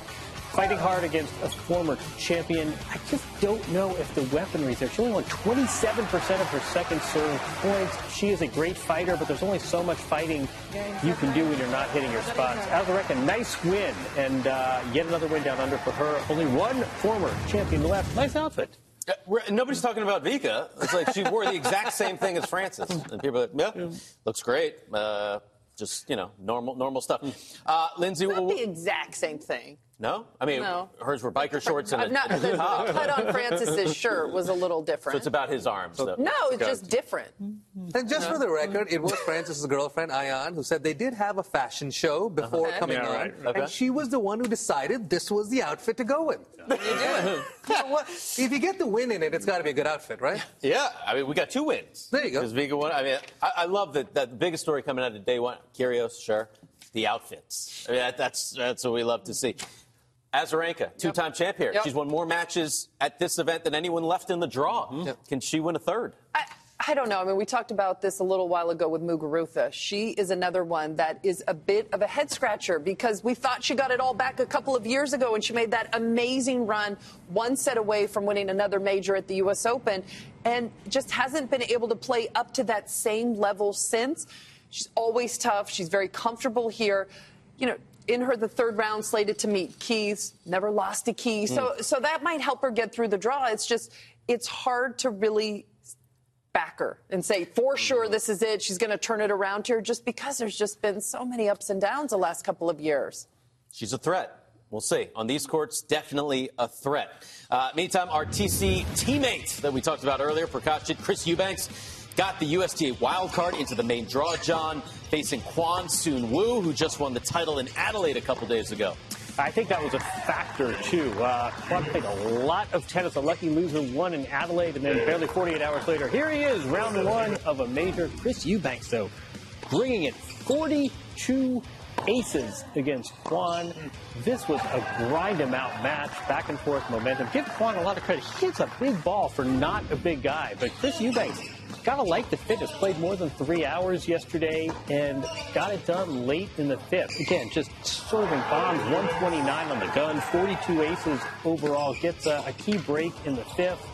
fighting hard against a former champion. I just don't know if the weaponry's there. She only won 27% of her second serve points. She is a great fighter, but there's only so much fighting you can do when you're not hitting your spots. Azarenka, nice win, and uh, yet another win down under for her. Only one former champion left. Nice outfit. Uh, nobody's talking about Vika. It's like she wore the exact same thing as Frances, and people are like, yeah, looks great. Uh, just you know, normal normal stuff. Uh, Lindsay, Not the exact same thing. No, I mean No. hers were biker shorts and I'm a, not, and a the top. cut on Frances's shirt was a little different. So it's about his arms. though. no, it's Go. just different. Mm-hmm. And just for the record, it was Frances's girlfriend, Ayan, who said they did have a fashion show uh-huh. before Okay. coming Yeah, on. right. Okay. And she was the one who decided this was the outfit to go with. You know what? If you get the win in it, it's got to be a good outfit, right? Yeah, I mean we got two wins. There you go. Because Vika won. I mean, I, I love that. That the biggest story coming out of day one. Kyrgios, sure. The outfits. I mean, that, that's that's what we love to see. Azarenka, two-time champ here. Yep. She's won more matches at this event than anyone left in the draw. Hmm. Can she win a third? I, I don't know. I mean, we talked about this a little while ago with Muguruza. She is another one that is a bit of a head scratcher because we thought she got it all back a couple of years ago and she made that amazing run, one set away from winning another major at the U.S. Open, and just hasn't been able to play up to that same level since. She's always tough. She's very comfortable here. You know, in her the third round slated to meet Keys, never lost a key. So so that might help her get through the draw. It's just it's hard to really back her and say for sure this is it. She's going to turn it around here just because there's just been so many ups and downs the last couple of years. She's a threat. We'll see. On these courts, definitely a threat. Uh, meantime, our TC teammate that we talked about earlier, Prakash Chris Eubanks, got the USTA wild card into the main draw, John, facing Kwon Soon Woo, who just won the title in Adelaide a couple days ago. I think that was a factor, too. Uh, played a lot of tennis. A lucky loser won in Adelaide, and then barely 48 hours later, here he is, round one of a major. Chris Eubanks, though, bringing it 42 aces against Kwon. This was a grind him out match, back and forth momentum. Give Kwan a lot of credit. He hits a big ball for not a big guy, but Chris Eubanks gotta like the fitness. Played more than three hours yesterday and got it done late in the fifth. Again, just serving bombs. 129 on the gun, 42 aces overall. Gets a, a key break in the fifth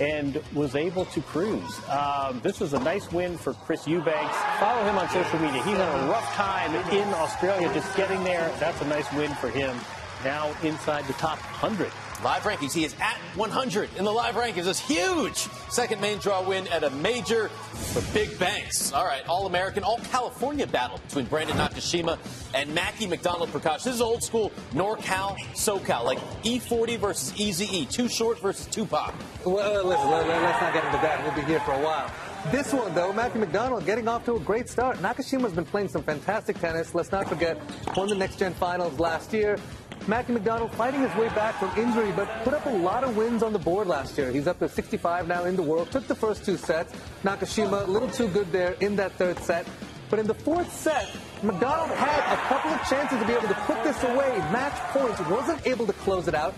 and was able to cruise. Um, this was a nice win for Chris Eubanks. Follow him on social media. He's had a rough time in Australia just getting there. That's a nice win for him. Now inside the top 100. Live rankings. He is at 100 in the live rankings. This huge second main draw win at a major for Big Banks. All right, All American, All California battle between Brandon Nakashima and Mackie McDonald Prakash. This is old school NorCal, SoCal, like E40 versus Easy E, Too Short versus Tupac. Well, uh, listen, let, us not get into that. We'll be here for a while. This one, though, Mackie McDonald getting off to a great start. Nakashima's been playing some fantastic tennis. Let's not forget, won the Next Gen Finals last year. Mackie McDonald fighting his way back from injury, but put up a lot of wins on the board last year. He's up to 65 now in the world. Took the first two sets. Nakashima a little too good there in that third set. But in the fourth set, McDonald had a couple of chances to be able to put this away. Match points, wasn't able to close it out.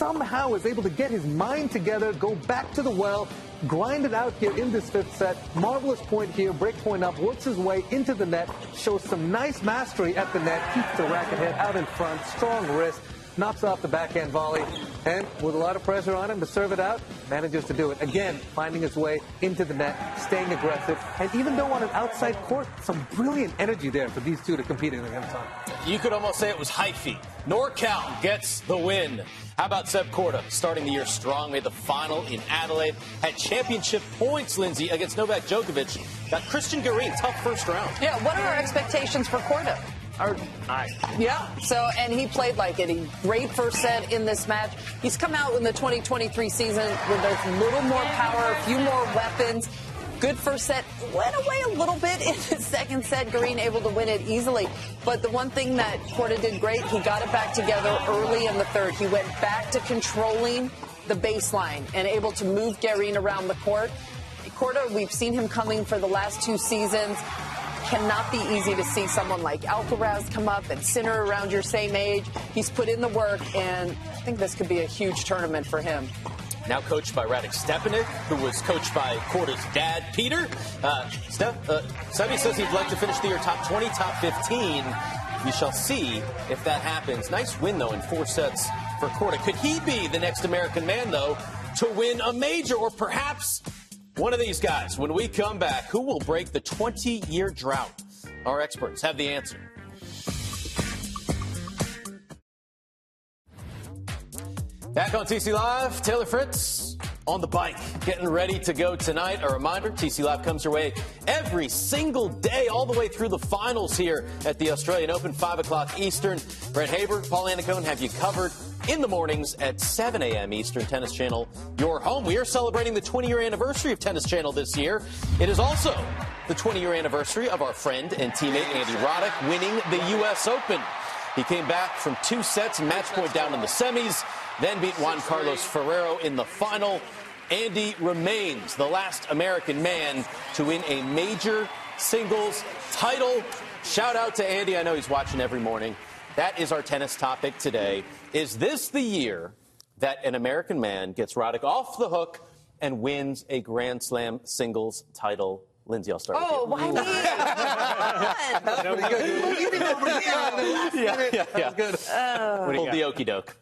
Somehow is able to get his mind together, go back to the well, grind it out here in this fifth set. Marvelous point here, break point up, works his way into the net, shows some nice mastery at the net, keeps the racket head out in front, strong wrist, knocks off the backhand volley, and with a lot of pressure on him to serve it out, manages to do it. Again, finding his way into the net, staying aggressive, and even though on an outside court, some brilliant energy there for these two to compete against on. You could almost say it was hyphy. NorCal gets the win. How about Seb Korda starting the year strong? Made the final in Adelaide. Had championship points, Lindsay, against Novak Djokovic. Got Cristian Garin, tough first round. Yeah, what are our expectations for Korda? Our, Yeah. So, and he played like it. He great first set in this match. He's come out in the 2023 season with a little more power, a few more weapons. Good first set. Went away a little bit in the second set. Green able to win it easily. But the one thing that Korda did great, he got it back together early in the third. He went back to controlling the baseline and able to move Garin around the court. Korda, we've seen him coming for the last two seasons cannot be easy to see someone like Alcaraz come up and center around your same age. He's put in the work, and I think this could be a huge tournament for him. Now coached by Radek Stepanek, who was coached by Korda's dad, Peter. Uh, uh, says he'd like to finish the year top 20, top 15. We shall see if that happens. Nice win, though, in four sets for Korda. Could he be the next American man, though, to win a major or perhaps one of these guys? When we come back, who will break the 20 year drought? Our experts have the answer. Back on TC Live, Taylor Fritz on the bike, getting ready to go tonight. A reminder TC Live comes your way every single day, all the way through the finals here at the Australian Open, 5 o'clock Eastern. Brent Haber, Paul Annacone have you covered in the mornings at 7 a.m. Eastern. Tennis Channel, your home. We are celebrating the 20 year anniversary of Tennis Channel this year. It is also the 20 year anniversary of our friend and teammate Andy Roddick winning the U.S. Open. He came back from two sets match point down in the semis, then beat Juan Carlos Ferrero in the final. Andy remains the last American man to win a major singles title. Shout out to Andy. I know he's watching every morning. That is our tennis topic today. Is this the year that an American man gets Roddick off the hook and wins a Grand Slam singles title? Lindsay, I'll start Oh, with you. why yeah, yeah, yeah. Good. What Hold the okey doke.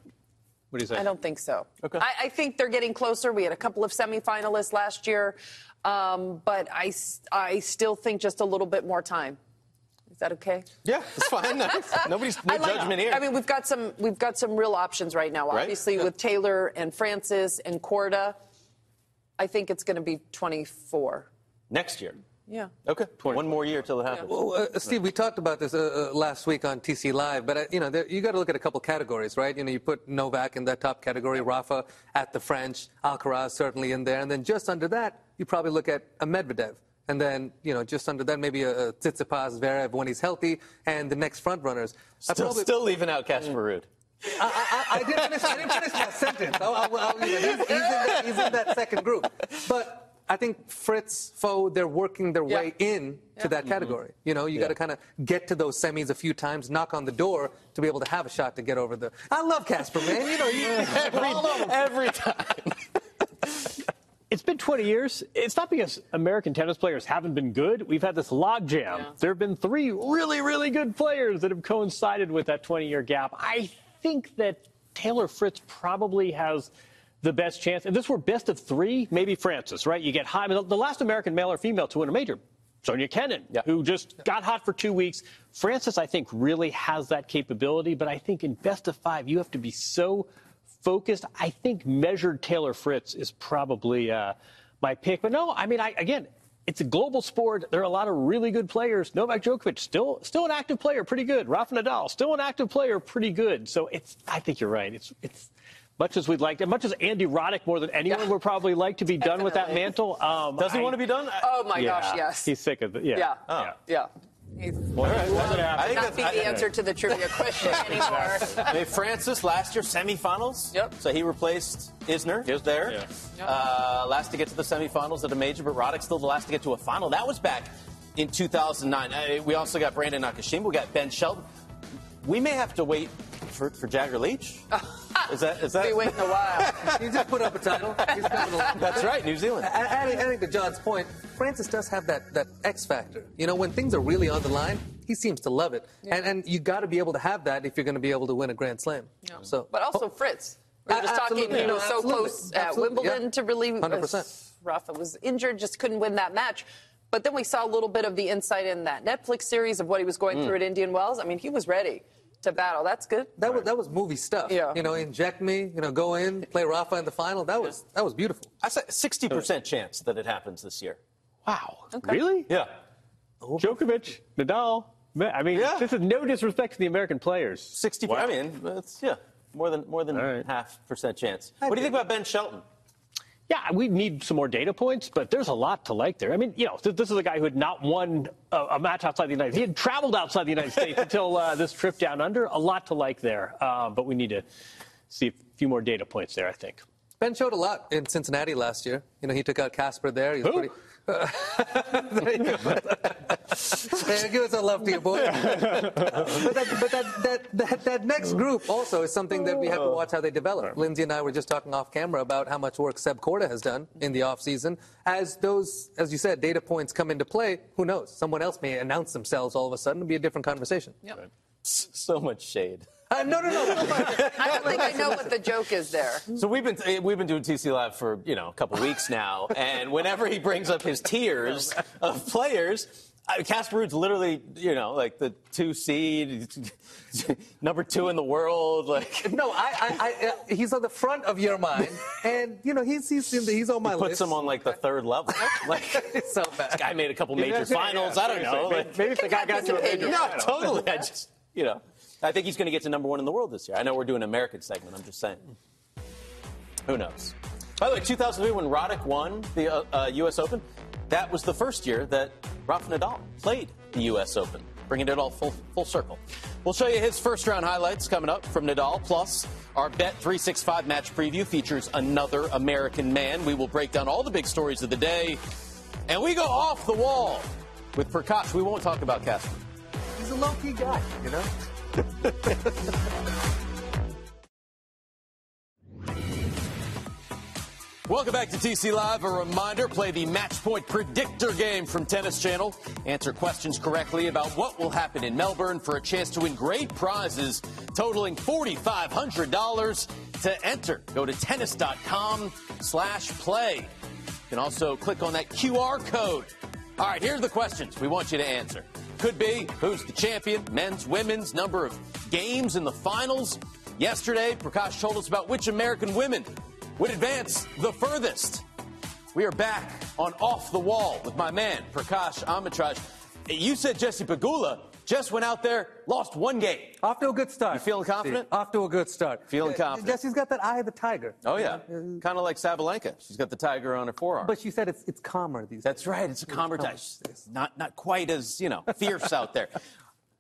What do you say? I don't think so. Okay. I, I think they're getting closer. We had a couple of semifinalists last year, um, but I still think just a little bit more time. Is that okay? Yeah, it's fine. Nobody's no I like- judgment here. I mean, we've got some we've got some real options right now. Right. Obviously, with Taylor and Frances and Korda, I think it's going to be 24. Next year. Yeah. Okay. One more year till it happens. Well, uh, Steve, we talked about this uh, uh, last week on TC Live, but uh, you know, there, you got to look at a couple categories, right? You know, you put Novak in that top category, Rafa at the French, Alcaraz certainly in there, and then just under that, you probably look at a Medvedev, and then you know, just under that, maybe a, a Tsitsipas, Zverev when he's healthy, and the next front runners. I Still, probably- still leaving out Casper Ruud. I, I, I, didn't finish, I didn't finish my sentence. I, I, I, he's, he's, in that, he's in that second group. But I think Fritz, Foe, they're working their way in to that mm-hmm. category. You know, you got to kind of get to those semis a few times, knock on the door to be able to have a shot to get over the. I love Casper, man. You know, you, every, every time. It's been 20 years. It's not because American tennis players haven't been good. We've had this logjam. There have been three really, really good players that have coincided with that 20 year gap. I think that Taylor Fritz probably has the best chance. If this were best of three, maybe Frances, right? You get high. I mean, the last American male or female to win a major, Sonia Kenin, who just got hot for two weeks. Frances, I think, really has that capability. But I think in best of five, you have to be so focused. I think measured Taylor Fritz is probably uh, my pick. But no, I mean, I, again, it's a global sport. There are a lot of really good players. Novak Djokovic, still still an active player, pretty good. Rafa Nadal, still an active player, pretty good. So it's. I think you're right. It's it's. Much as we'd like, much as Andy Roddick more than anyone would probably like to be done with that mantle. Um, Does he I- want to be done? Oh my Yeah. gosh, yes. He's sick of it. Yeah. Yeah. Yeah. Yeah. Well, I I think not be the I- answer to the trivia question anymore. I mean, Frances last year semifinals. Yep. So he replaced Isner. He was there. Uh, last to get to the semifinals at a major, but Roddick still the last to get to a final. That was back in 2009. Uh, we also got Brandon Nakashima. We got Ben Shelton. We may have to wait for, for Jagger Leach. Is that is that? Be waiting a while. he just put up a title. He's coming along. That's right, New Zealand. A- Adding, adding to John's point, Frances does have that, that X factor. You know, when things are really on the line, he seems to love it. And, and you got to be able to have that if you're going to be able to win a Grand Slam. Yeah. So, But also Fritz. We were A- just talking, absolutely. you know, so absolutely. close at Absolutely, Wimbledon yeah. to really. 100%. Rafa was injured, just couldn't win that match. But then we saw a little bit of the insight in that Netflix series of what he was going Mm. through at Indian Wells. I mean, he was ready to battle. That's good. that was that was movie stuff. Yeah. You know, inject me. You know, go in, play Rafa in the final. That was that was beautiful. I said 60% chance that it happens this year. Wow. Really? Yeah. Djokovic, Nadal. I mean, this is no disrespect to the American players. 60. I mean, it's yeah, more than more than half percent chance. What do you think about Ben Shelton? Yeah, we need some more data points, but there's a lot to like there. I mean, you know, th- this is a guy who had not won a, a match outside the United States. He had traveled outside the United States until uh, this trip down under. A lot to like there, um, but we need to see a few more data points there, I think. Ben showed a lot in Cincinnati last year. You know, he took out Casper there. He was Who? pretty. There you go. Yeah, give us a love to your boy. but that, but that, that, that, that next group also is something that we have to watch how they develop. Lindsay and I were just talking off camera about how much work Seb Korda has done in the offseason. As those, as you said, data points come into play, who knows? Someone else may announce themselves all of a sudden. It'll be a different conversation. So much shade. Uh, no, no, no. I don't think I know what the joke is there. So we've been eh, we've been doing TC Live for you know a couple weeks now, and whenever he brings up his tiers of players, uh, Casper Ruud's literally you know like the two seed, number two in the world. Like No, I, I, I, uh, he's on the front of your mind, and you know he's he's in the, he's on my he puts list. him on like the third level. Like it's so bad. this guy made a couple major yeah, finals. yeah, I don't know. Like, Maybe if the guy got to a major no, final. totally. I just you know, I think he's going to get to number one in the world this year. I know we're doing an American segment. I'm just saying. Who knows? By the way, 2003 when Roddick won the uh, uh, U.S. Open, that was the first year that Rafa Nadal played the U.S. Open, bringing it all full full circle. We'll show you his first round highlights coming up from Nadal. Plus, our Bet 365 match preview features another American man. We will break down all the big stories of the day, and we go off the wall with Prakash. We won't talk about Casper. He's a low key guy, you know. Welcome back to TC Live. A reminder play the match point predictor game from Tennis Channel. Answer questions correctly about what will happen in Melbourne for a chance to win great prizes totaling $4,500. To enter, go to tennis.com slash play. You can also click on that QR code. All right, here's the questions we want you to answer. Could be who's the champion, men's, women's, number of games in the finals. Yesterday, Prakash told us about which American women would advance the furthest. We are back on Off the Wall with my man, Prakash Amritraj. You said Jessie Pegula just went out there, lost one game. Off to a good start. You feeling confident? Off to a good start. Feeling Yeah, confident. Jessie's got that eye of the tiger. Oh, yeah. Kind of like Sabalenka. She's got the tiger on her forearm. But she said it's it's calmer these days. That's right. It's a calmer type. Not, not quite as, you know, fierce out there.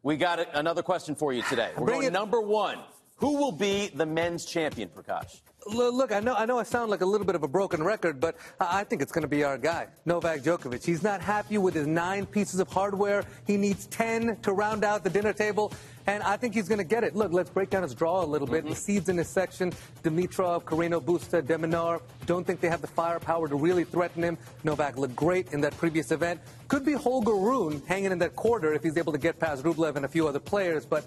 We got another question for you today. We're Bring going it. number one. Who will be the men's champion, Prakash? Look, I know, I know I sound like a little bit of a broken record, but I think it's going to be our guy, Novak Djokovic. He's not happy with his nine pieces of hardware. He needs 10 to round out the dinner table, and I think he's going to get it. Look, let's break down his draw a little bit. The mm-hmm. seeds in this section, Dimitrov, Carreno Busta, de Minaur, don't think they have the firepower to really threaten him. Novak looked great in that previous event. Could be Holger Rune hanging in that quarter if he's able to get past Rublev and a few other players, but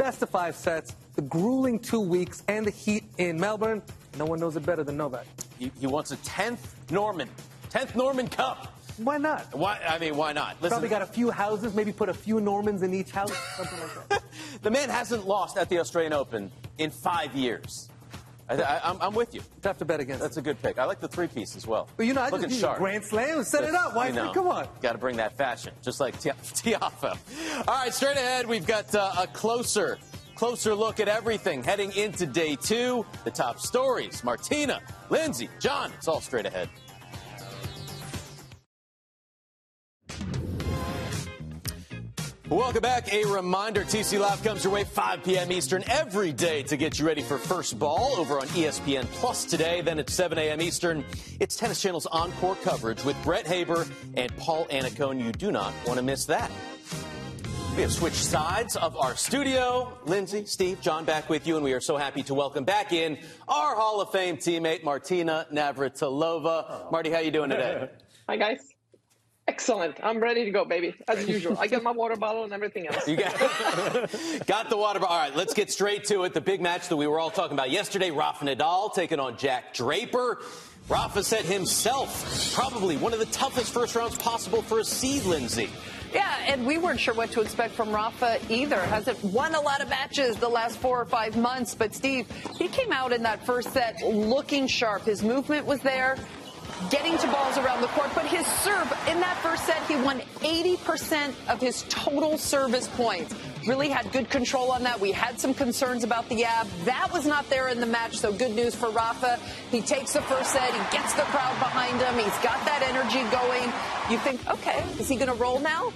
best of five sets, the grueling two weeks, and the heat in Melbourne. No one knows it better than Novak. He, he wants a 10th Norman. 10th Norman Cup. Why not? Why? I mean, why not? Listen, Probably got a few houses, maybe put a few Normans in each house, something like that. the man hasn't lost at the Australian Open in five years. I, I'm with you. Tough to bet against. That's a good pick. I like the three piece as well. But you know, I Looking just sharp. Grand Slam. Set it up. Why? You know, Come on. Got to bring that fashion, just like Ti- Tiafoe. All right, straight ahead, we've got uh, a closer, closer look at everything heading into day two. The top stories. Martina, Lindsay, John. It's all straight ahead. Welcome back. A reminder TC Live comes your way 5 p.m. Eastern every day to get you ready for first ball over on ESPN Plus today. Then at 7 a.m. Eastern, it's Tennis Channel's encore coverage with Brett Haber and Paul Annacone. You do not want to miss that. We have switched sides of our studio. Lindsay, Steve, John back with you, and we are so happy to welcome back in our Hall of Fame teammate, Martina Navratilova. Marty, how you doing today? Hi, guys. Excellent. I'm ready to go, baby, as usual. I got my water bottle and everything else. You got, it. got the water bottle. All right, let's get straight to it. The big match that we were all talking about yesterday, Rafa Nadal taking on Jack Draper. Rafa said himself, probably one of the toughest first rounds possible for a seed, Lindsay. Yeah, and we weren't sure what to expect from Rafa either. Hasn't won a lot of matches the last four or five months, but Steve, he came out in that first set looking sharp. His movement was there getting to balls around the court. But his serve in that first set, he won 80% of his total service points. Really had good control on that. We had some concerns about the ab. That was not there in the match, so good news for Rafa. He takes the first set, he gets the crowd behind him, he's got that energy going. You think, okay, is he going to roll now?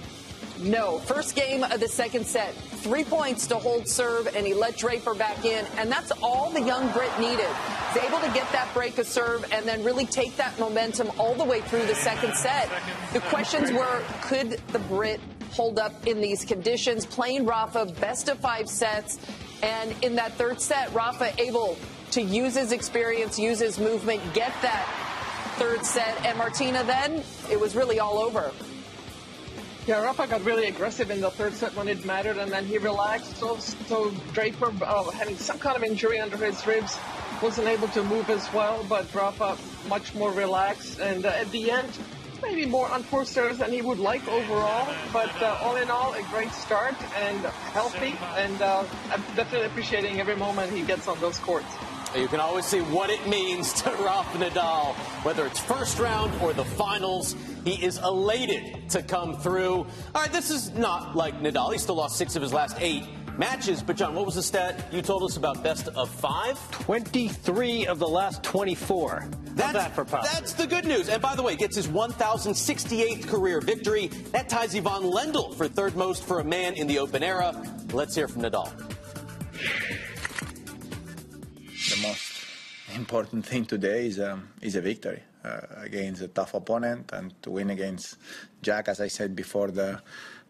No. First game of the second set. Three points to hold serve, and he let Draper back in. And that's all the young Brit needed. He's able to get that break of serve and then really take that momentum all the way through the second set. The questions were could the Brit hold up in these conditions? Playing Rafa, best of five sets. And in that third set, Rafa able to use his experience, use his movement, get that third set. And Martina, then it was really all over. Yeah, Rafa got really aggressive in the third set when it mattered, and then he relaxed. So, so Draper, uh, having some kind of injury under his ribs, wasn't able to move as well. But Rafa much more relaxed, and uh, at the end, maybe more unforced errors than he would like overall. But uh, all in all, a great start and healthy, and uh, I'm definitely appreciating every moment he gets on those courts. You can always see what it means to Rafa Nadal, whether it's first round or the finals. He is elated to come through. All right, this is not like Nadal. He still lost six of his last eight matches. But, John, what was the stat you told us about best of five? 23 of the last 24. That's, that for Pop? That's the good news. And by the way, gets his 1,068th career victory. That ties Ivan Lendl for third most for a man in the Open era. Let's hear from Nadal. The most important thing today is um, is a victory uh, against a tough opponent and to win against Jack, as I said before the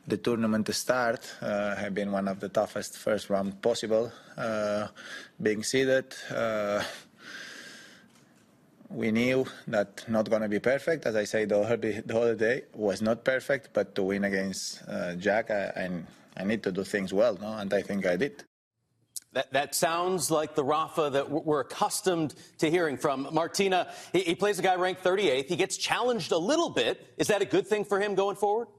the tournament to start, uh, have been one of the toughest first round possible. Uh, being seeded, uh, we knew that not going to be perfect. As I say, the whole, day was not perfect, but to win against uh, Jack, I, I, I need to do things well, no? and I think I did. That, that, sounds like the Rafa that we're accustomed to hearing from. Martina, he, he, plays a guy ranked 38th. He gets challenged a little bit. Is that a good thing for him going forward?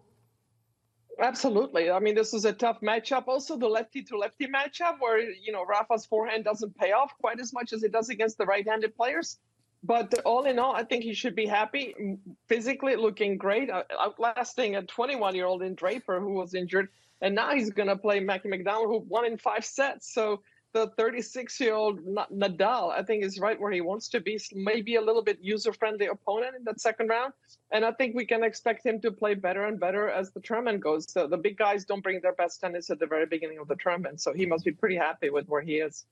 Absolutely. I mean, this is a tough matchup. Also, the lefty to lefty matchup where, you know, Rafa's forehand doesn't pay off quite as much as it does against the right handed players. But all in all, I think he should be happy. Physically looking great, uh, outlasting a 21 year old in Draper who was injured. And now he's going to play Mackie McDonald, who won in five sets. So the 36 year old Nadal, I think, is right where he wants to be. Maybe a little bit user friendly opponent in that second round. And I think we can expect him to play better and better as the tournament goes. So the big guys don't bring their best tennis at the very beginning of the tournament. So he must be pretty happy with where he is.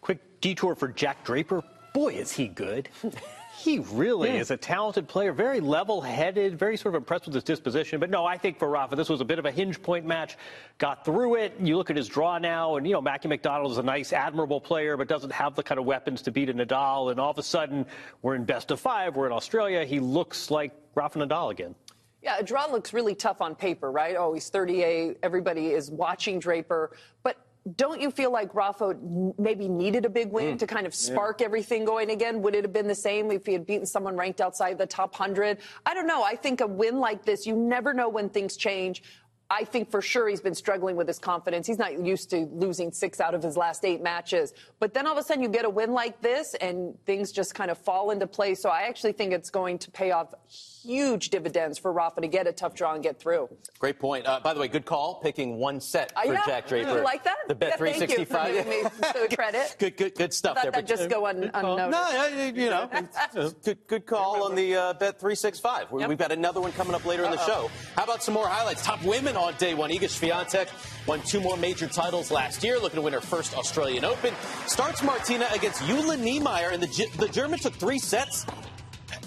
Quick detour for Jack Draper. Boy, is he good. He really yeah. is a talented player, very level headed, very sort of impressed with his disposition. But no, I think for Rafa, this was a bit of a hinge point match. Got through it. You look at his draw now, and, you know, Mackie McDonald is a nice, admirable player, but doesn't have the kind of weapons to beat a Nadal. And all of a sudden, we're in best of five. We're in Australia. He looks like Rafa Nadal again. Yeah, a draw looks really tough on paper, right? Oh, he's 38. Everybody is watching Draper. But don't you feel like Rafa maybe needed a big win mm. to kind of spark yeah. everything going again? Would it have been the same if he had beaten someone ranked outside the top 100? I don't know. I think a win like this, you never know when things change. I think for sure he's been struggling with his confidence. He's not used to losing six out of his last eight matches. But then all of a sudden you get a win like this and things just kind of fall into place. So I actually think it's going to pay off huge dividends for Rafa to get a tough draw and get through. Great point. Uh, by the way, good call picking one set for uh, yeah. Jack Draper. You like that? The bet yeah, 365. Thank you for credit. good, good, good stuff there. That just go un- unnoticed. No, you know, good, good call on the uh, bet 365. Yep. We've got another one coming up later Uh-oh. in the show. How about some more highlights? Top women Open on day one. Iga Swiatek won two more major titles last year, looking to win her first Australian Open. Starts Martina against Jule Niemeier, and the, the German took three sets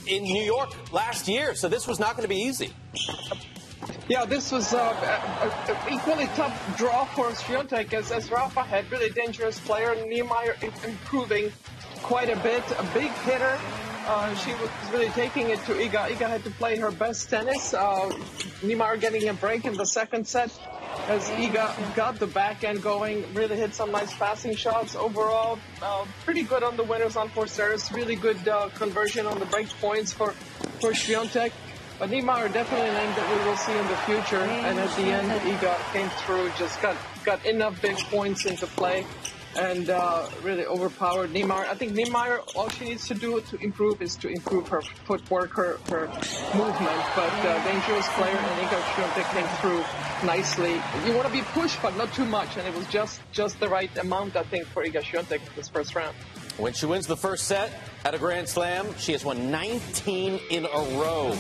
in New York last year, so this was not going to be easy. Yeah, this was uh, an equally tough draw for Swiatek as, as Rafa had really dangerous player. Niemeier improving quite a bit, a big hitter. Uh, she was really taking it to Iga. Iga had to play her best tennis. Uh, Niemeier getting a break in the second set as Iga got the backhand going, really hit some nice passing shots. Overall, uh, pretty good on the winners on four serves. Really good uh, conversion on the break points for, for Swiatek. But Niemeier definitely a name that we will see in the future. And at the end, Iga came through, just got, got enough big points into play and uh, really overpowered Niemeier. I think Niemeier, all she needs to do to improve is to improve her footwork, her, her movement. But uh, dangerous player, and Iga Swiatek came through nicely. You want to be pushed, but not too much, and it was just just the right amount, I think, for Iga Swiatek this first round. When she wins the first set at a Grand Slam, she has won 19 in a row.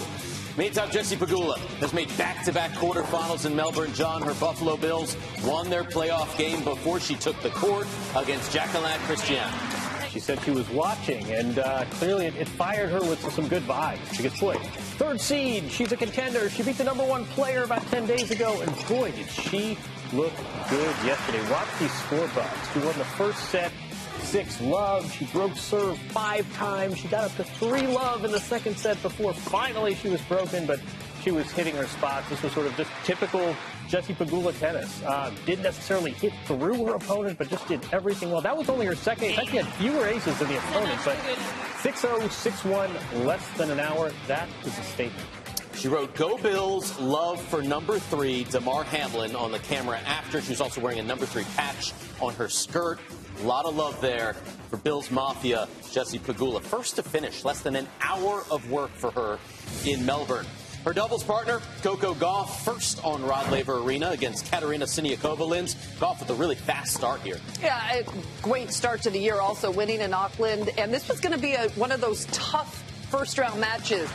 Meantime, Jessie Pegula has made back-to-back quarterfinals in Melbourne. John, her Buffalo Bills won their playoff game before she took the court against Jaqueline Cristian. She said she was watching, and uh, clearly it, it, fired her with some good vibes. She gets, boy, third seed, she's a contender. She beat the number one player about 10 days ago, and boy, did she look good yesterday. Watch these scoreboards. She won the first set six love. She broke serve five times. She got up to three love in the second set before finally she was broken, but she was hitting her spots. This was sort of just typical Jessie Pegula tennis. Uh, didn't necessarily hit through her opponent, but just did everything well. That was only her second ace. Actually had fewer aces than the opponent, but 6-0, 6-1, less than an hour. That is a statement. She wrote Go Bills, love for number three, Damar Hamlin on the camera after. She was also wearing a number three patch on her skirt. A lot of love there for Bills Mafia, Jessie Pegula. First to finish, less than an hour of work for her in Melbourne. Her doubles partner, Coco Gauff, first on Rod Laver Arena against Katerina Siniakova. Linz, Gauff with a really fast start here. Yeah, great start to the year, also winning in Auckland. And this was going to be a, one of those tough first round matches.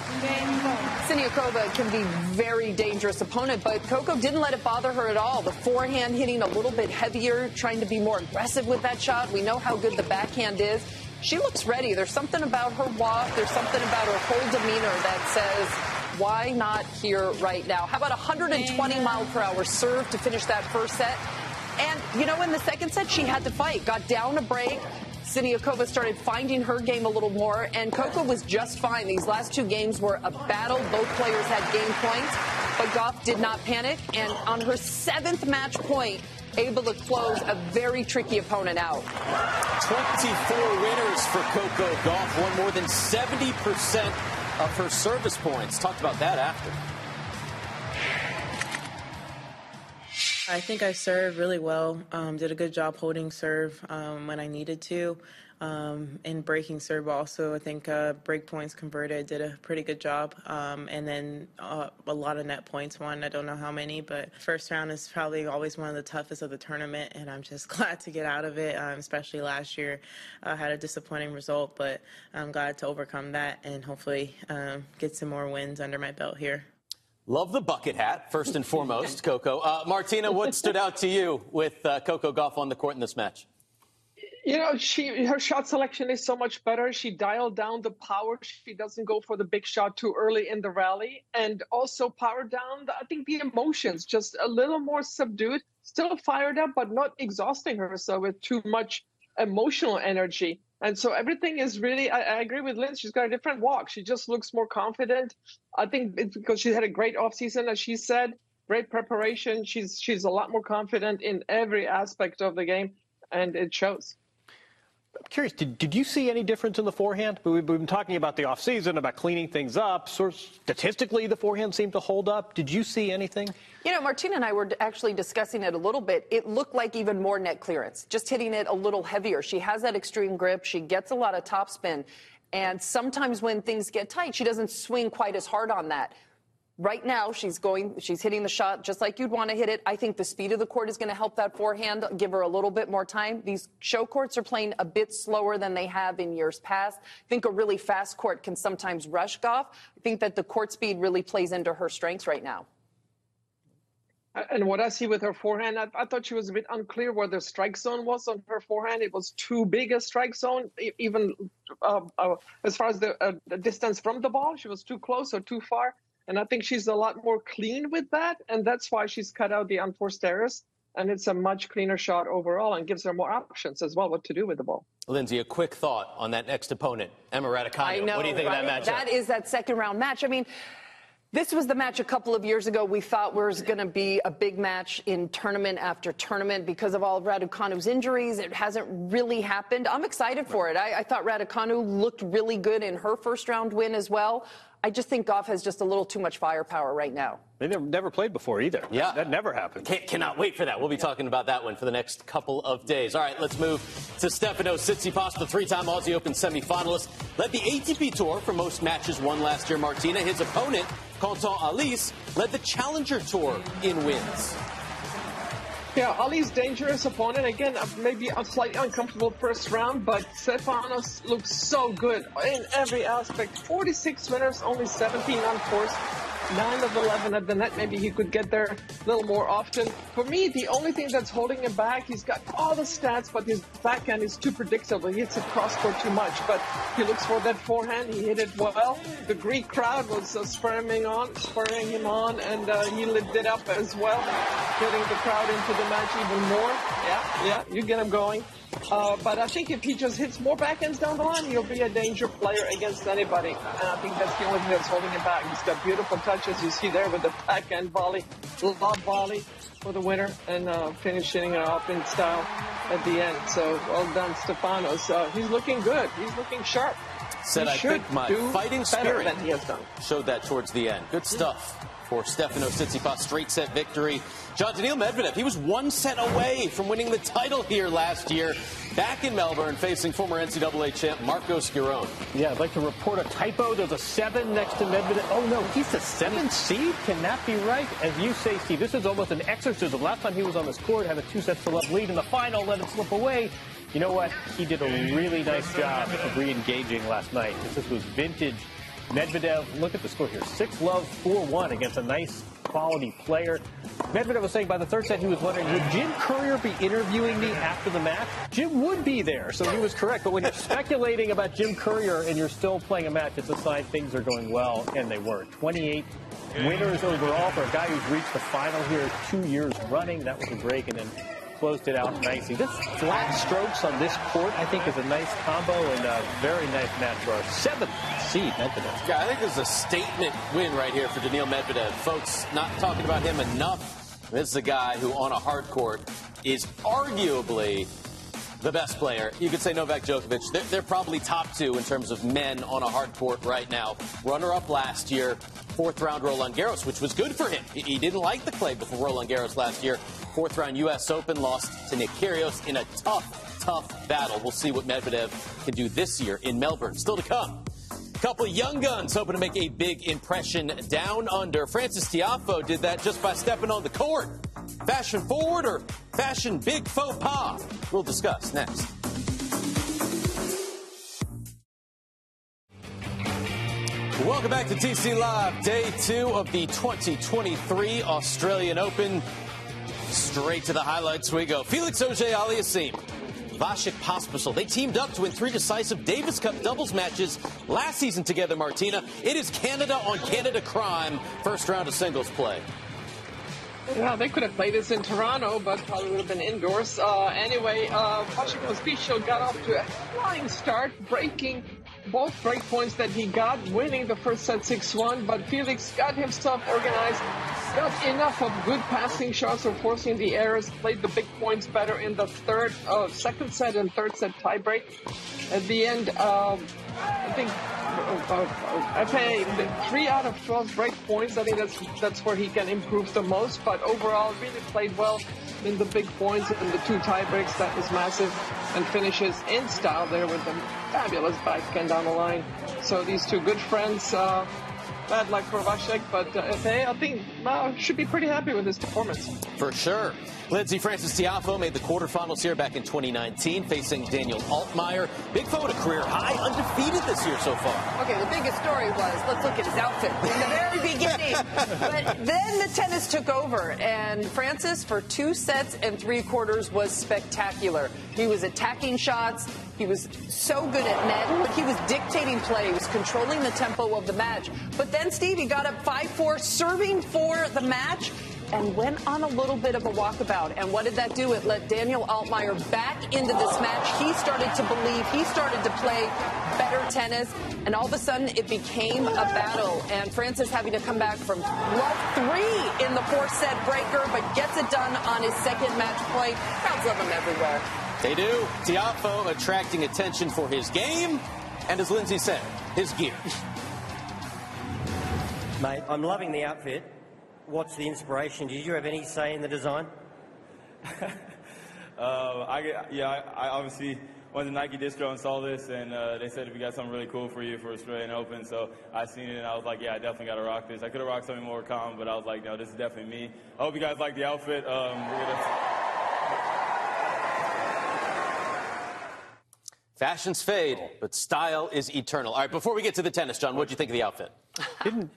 Siniakova can be very dangerous opponent, but Coco didn't let it bother her at all. The forehand hitting a little bit heavier, trying to be more aggressive with that shot. We know how good the backhand is. She looks ready. There's something about her walk, there's something about her whole demeanor that says, why not here right now? How about 120 mile per hour serve to finish that first set? And, you know, in the second set, she had to fight. Got down a break, Siniakova started finding her game a little more, and Coco was just fine. These last two games were a battle. Both players had game points, but Gauff did not panic. And on her seventh match point, able to close a very tricky opponent out. 24 winners for Coco Gauff, won more than 70% of her service points. Talked about that after. I think I served really well. Um, did a good job holding serve um, when I needed to. Um, and breaking serve also, I think uh, break points converted, did a pretty good job. Um, and then uh, a lot of net points won. I don't know how many, but first round is probably always one of the toughest of the tournament. And I'm just glad to get out of it, um, especially last year. I had a disappointing result, but I'm glad to overcome that and hopefully um, get some more wins under my belt here. Love the bucket hat, first and foremost, Coco. Uh, Martina, what stood out to you with uh, Coco Gauff on the court in this match? You know, she her shot selection is so much better. She dialed down the power. She doesn't go for the big shot too early in the rally, and also power down. The, I think the emotions just a little more subdued. Still fired up, but not exhausting herself with too much emotional energy. And so everything is really, I, I, agree with Lynn. She's got a different walk. She just looks more confident. I think it's because she had a great offseason, as she said, great preparation. She's she's a lot more confident in every aspect of the game, and it shows. I'm curious, did, did you see any difference in the forehand? We've been talking about the offseason, about cleaning things up. Sort of statistically, the forehand seemed to hold up. Did you see anything? You know, Martina and I were actually discussing it a little bit. It looked like even more net clearance, just hitting it a little heavier. She has that extreme grip. She gets a lot of topspin. And sometimes when things get tight, she doesn't swing quite as hard on that. Right now, she's going, she's hitting the shot just like you'd want to hit it. I think the speed of the court is going to help that forehand, give her a little bit more time. These show courts are playing a bit slower than they have in years past. I think a really fast court can sometimes rush Gauff. I think that the court speed really plays into her strengths right now. And what I see with her forehand, I, I, thought she was a bit unclear where the strike zone was on her forehand. It was too big a strike zone, even uh, uh, as far as the, uh, the, distance from the ball. She was too close or too far. And I think she's a lot more clean with that. And that's why she's cut out the unforced errors. And it's a much cleaner shot overall and gives her more options as well what to do with the ball. Lindsay, a quick thought on that next opponent, Emma Raducanu. I know, what do you think right? of that matchup? That is that second round match. I mean, this was the match a couple of years ago we thought was going to be a big match in tournament after tournament because of all of Raducanu's injuries. It hasn't really happened. I'm excited for it. I, I thought Raducanu looked really good in her first round win as well. I just think Gauff has just a little too much firepower right now. They never, never played before either. Yeah. That never happened. Can't, cannot wait for that. We'll be talking about that one for the next couple of days. All right, let's move to Stefano Tsitsipas, the three-time Aussie Open semifinalist. Led the ATP Tour for most matches won last year, Martina. His opponent, Quentin Halys, led the Challenger Tour in wins. Yeah, Halys dangerous opponent. Again, maybe a slightly uncomfortable first round, but Stefanos looks so good in every aspect. 46 winners, only 17 unforced. 9 of 11 at the net. Maybe he could get there a little more often. For me, the only thing that's holding him back, he's got all the stats, but his backhand is too predictable. He hits it cross court too much, but he looks for that forehand. He hit it well. The Greek crowd was uh, spurring on, spurring him on, and uh, he lived it up as well, getting the crowd into the match even more. Yeah, yeah, you get him going. Uh, but I think if he just hits more backhands down the line, he'll be a danger player against anybody. And I think that's the only thing that's holding him back. He's got beautiful touches. You see there with the backhand volley, lob volley for the winner, and uh, finishing it off in style at the end. So well done, Stefanos. Uh, he's looking good. He's looking sharp. Said he I think my fighting spirit than he has done. showed that towards the end. Good stuff for Stefano Tsitsipas. Straight set victory. John Daniil Medvedev, he was one set away from winning the title here last year. Back in Melbourne, facing former NCAA champ Marcos Giron. Yeah, I'd like to report a typo. There's a seven next to Medvedev. Oh no, he's the seventh seed. Can that be right? As you say, Steve, this is almost an exorcism. Last time he was on this court, had a two sets to love lead in the final, let it slip away. You know what? He did a really nice job of re-engaging last night. This was vintage Medvedev. Look at the score here: six love, four one against a nice quality player. Medvedev was saying by the third set he was wondering, would Jim Courier be interviewing me after the match? Jim would be there, so he was correct. But when you're speculating about Jim Courier and you're still playing a match, it's a sign things are going well, and they were. 28 winners overall for a guy who's reached the final here two years running. That was a break, and then closed it out nicely. This flat strokes on this court, I think, is a nice combo and a very nice match for our seventh seed, Medvedev. Yeah, I think this is a statement win right here for Daniil Medvedev. Folks, not talking about him enough. This is a guy who, on a hard court, is arguably the best player. You could say Novak Djokovic. They're, they're, probably top two in terms of men on a hard court right now. Runner up last year, fourth round Roland Garros, which was good for him. He, didn't like the clay before Roland Garros last year. Fourth round U.S. Open lost to Nick Kyrgios in a tough, tough battle. We'll see what Medvedev can do this year in Melbourne. Still to come. Couple young guns hoping to make a big impression down under. Frances Tiafoe did that just by stepping on the court. Fashion forward or fashion big faux pas? We'll discuss next. Welcome back to TC Live, day two of the 2023 Australian Open. Straight to the highlights we go. Felix Auger-Aliassime, Vasek Pospisil. They teamed up to win three decisive Davis Cup doubles matches last season together, Martina. It is Canada on Canada crime, first round of singles play. Yeah, they could have played this in Toronto, but probably would have been indoors. Uh, anyway, uh, Vasek Pospisil got off to a flying start, breaking both break points that he got, winning the first set 6-1, but Felix got himself organized, got enough of good passing shots or forcing the errors, played the big points better in the third, uh, second set and third set tiebreak. At the end, um, I think uh, uh, FA three out of 12 break points. I think that's that's where he can improve the most. But overall, really played well in the big points and the two tiebreaks. That was massive, and finishes in style there with them fabulous backhand down the line. So these two good friends. Uh, bad luck for Vasek, but uh, hey, I think uh, should be pretty happy with his performance. For sure. Lindsay Frances Tiafoe made the quarterfinals here back in 2019, facing Daniel Altmaier. Big foe to career high, undefeated this year so far. Okay, the biggest story was let's look at his outfit in the very beginning. but then the tennis took over, and Frances, for two sets and three quarters, was spectacular. He was attacking shots. He was so good at net. But he was dictating play. He was controlling the tempo of the match. But then Stevie got up 5 4, serving for the match and went on a little bit of a walkabout. And what did that do? It let Daniel Altmaier back into this match. He started to believe, he started to play better tennis, and all of a sudden it became a battle. And Frances having to come back from love three in the fourth set breaker, but gets it done on his second match point. Crowds love him everywhere. They do. Tiafoe attracting attention for his game, and as Lindsay said, his gear. Mate, I'm loving the outfit. What's the inspiration? Did you have any say in the design? Uh, I, yeah, I, I obviously went to Nike Distro and saw this, and uh, they said we got something really cool for you for Australian Open. So I seen it, and I was like, yeah, I definitely got to rock this. I could have rocked something more calm, but I was like, no, this is definitely me. I hope you guys like the outfit. Um, we're gonna... Fashions fade, but style is eternal. All right, before we get to the tennis, John, what do you think of the outfit? Didn't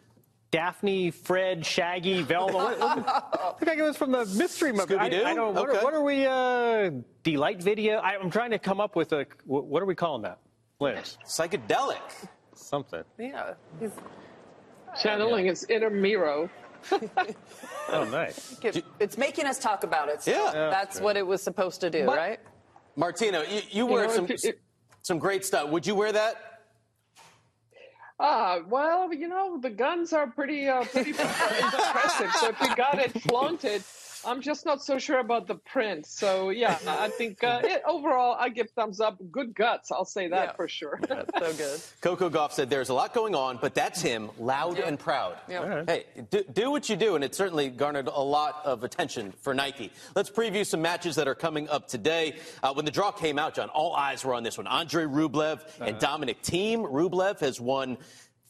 Daphne, Fred, Shaggy, Velma. What, what, think it was from the mystery movie. I, I don't. What, Okay. are, what are we? Uh, delight video. I, I'm trying to come up with a. What, what are we calling that? Liz. Psychedelic. Something. Yeah. He's, Channeling his inner Miro. Oh, nice. it's making us talk about it. So Yeah. That's what it was supposed to do, But- right? Martino, you, you wear know, some if it- some great stuff. Would you wear that? Ah, well, you know, the guns are pretty, uh, pretty impressive. So if you got it flaunted, I'm just not so sure about the print. So yeah, I think uh, it, overall, I give thumbs up. Good guts, I'll say that Yeah. for sure. That's so good. Coco Gauff said there's a lot going on, but that's him, loud and proud. Yeah. Hey, do, do what you do, and it certainly garnered a lot of attention for Nike. Let's preview some matches that are coming up today. Uh, when the draw came out, John, all eyes were on this one. Andre Rublev and Dominic Thiem. Rublev has won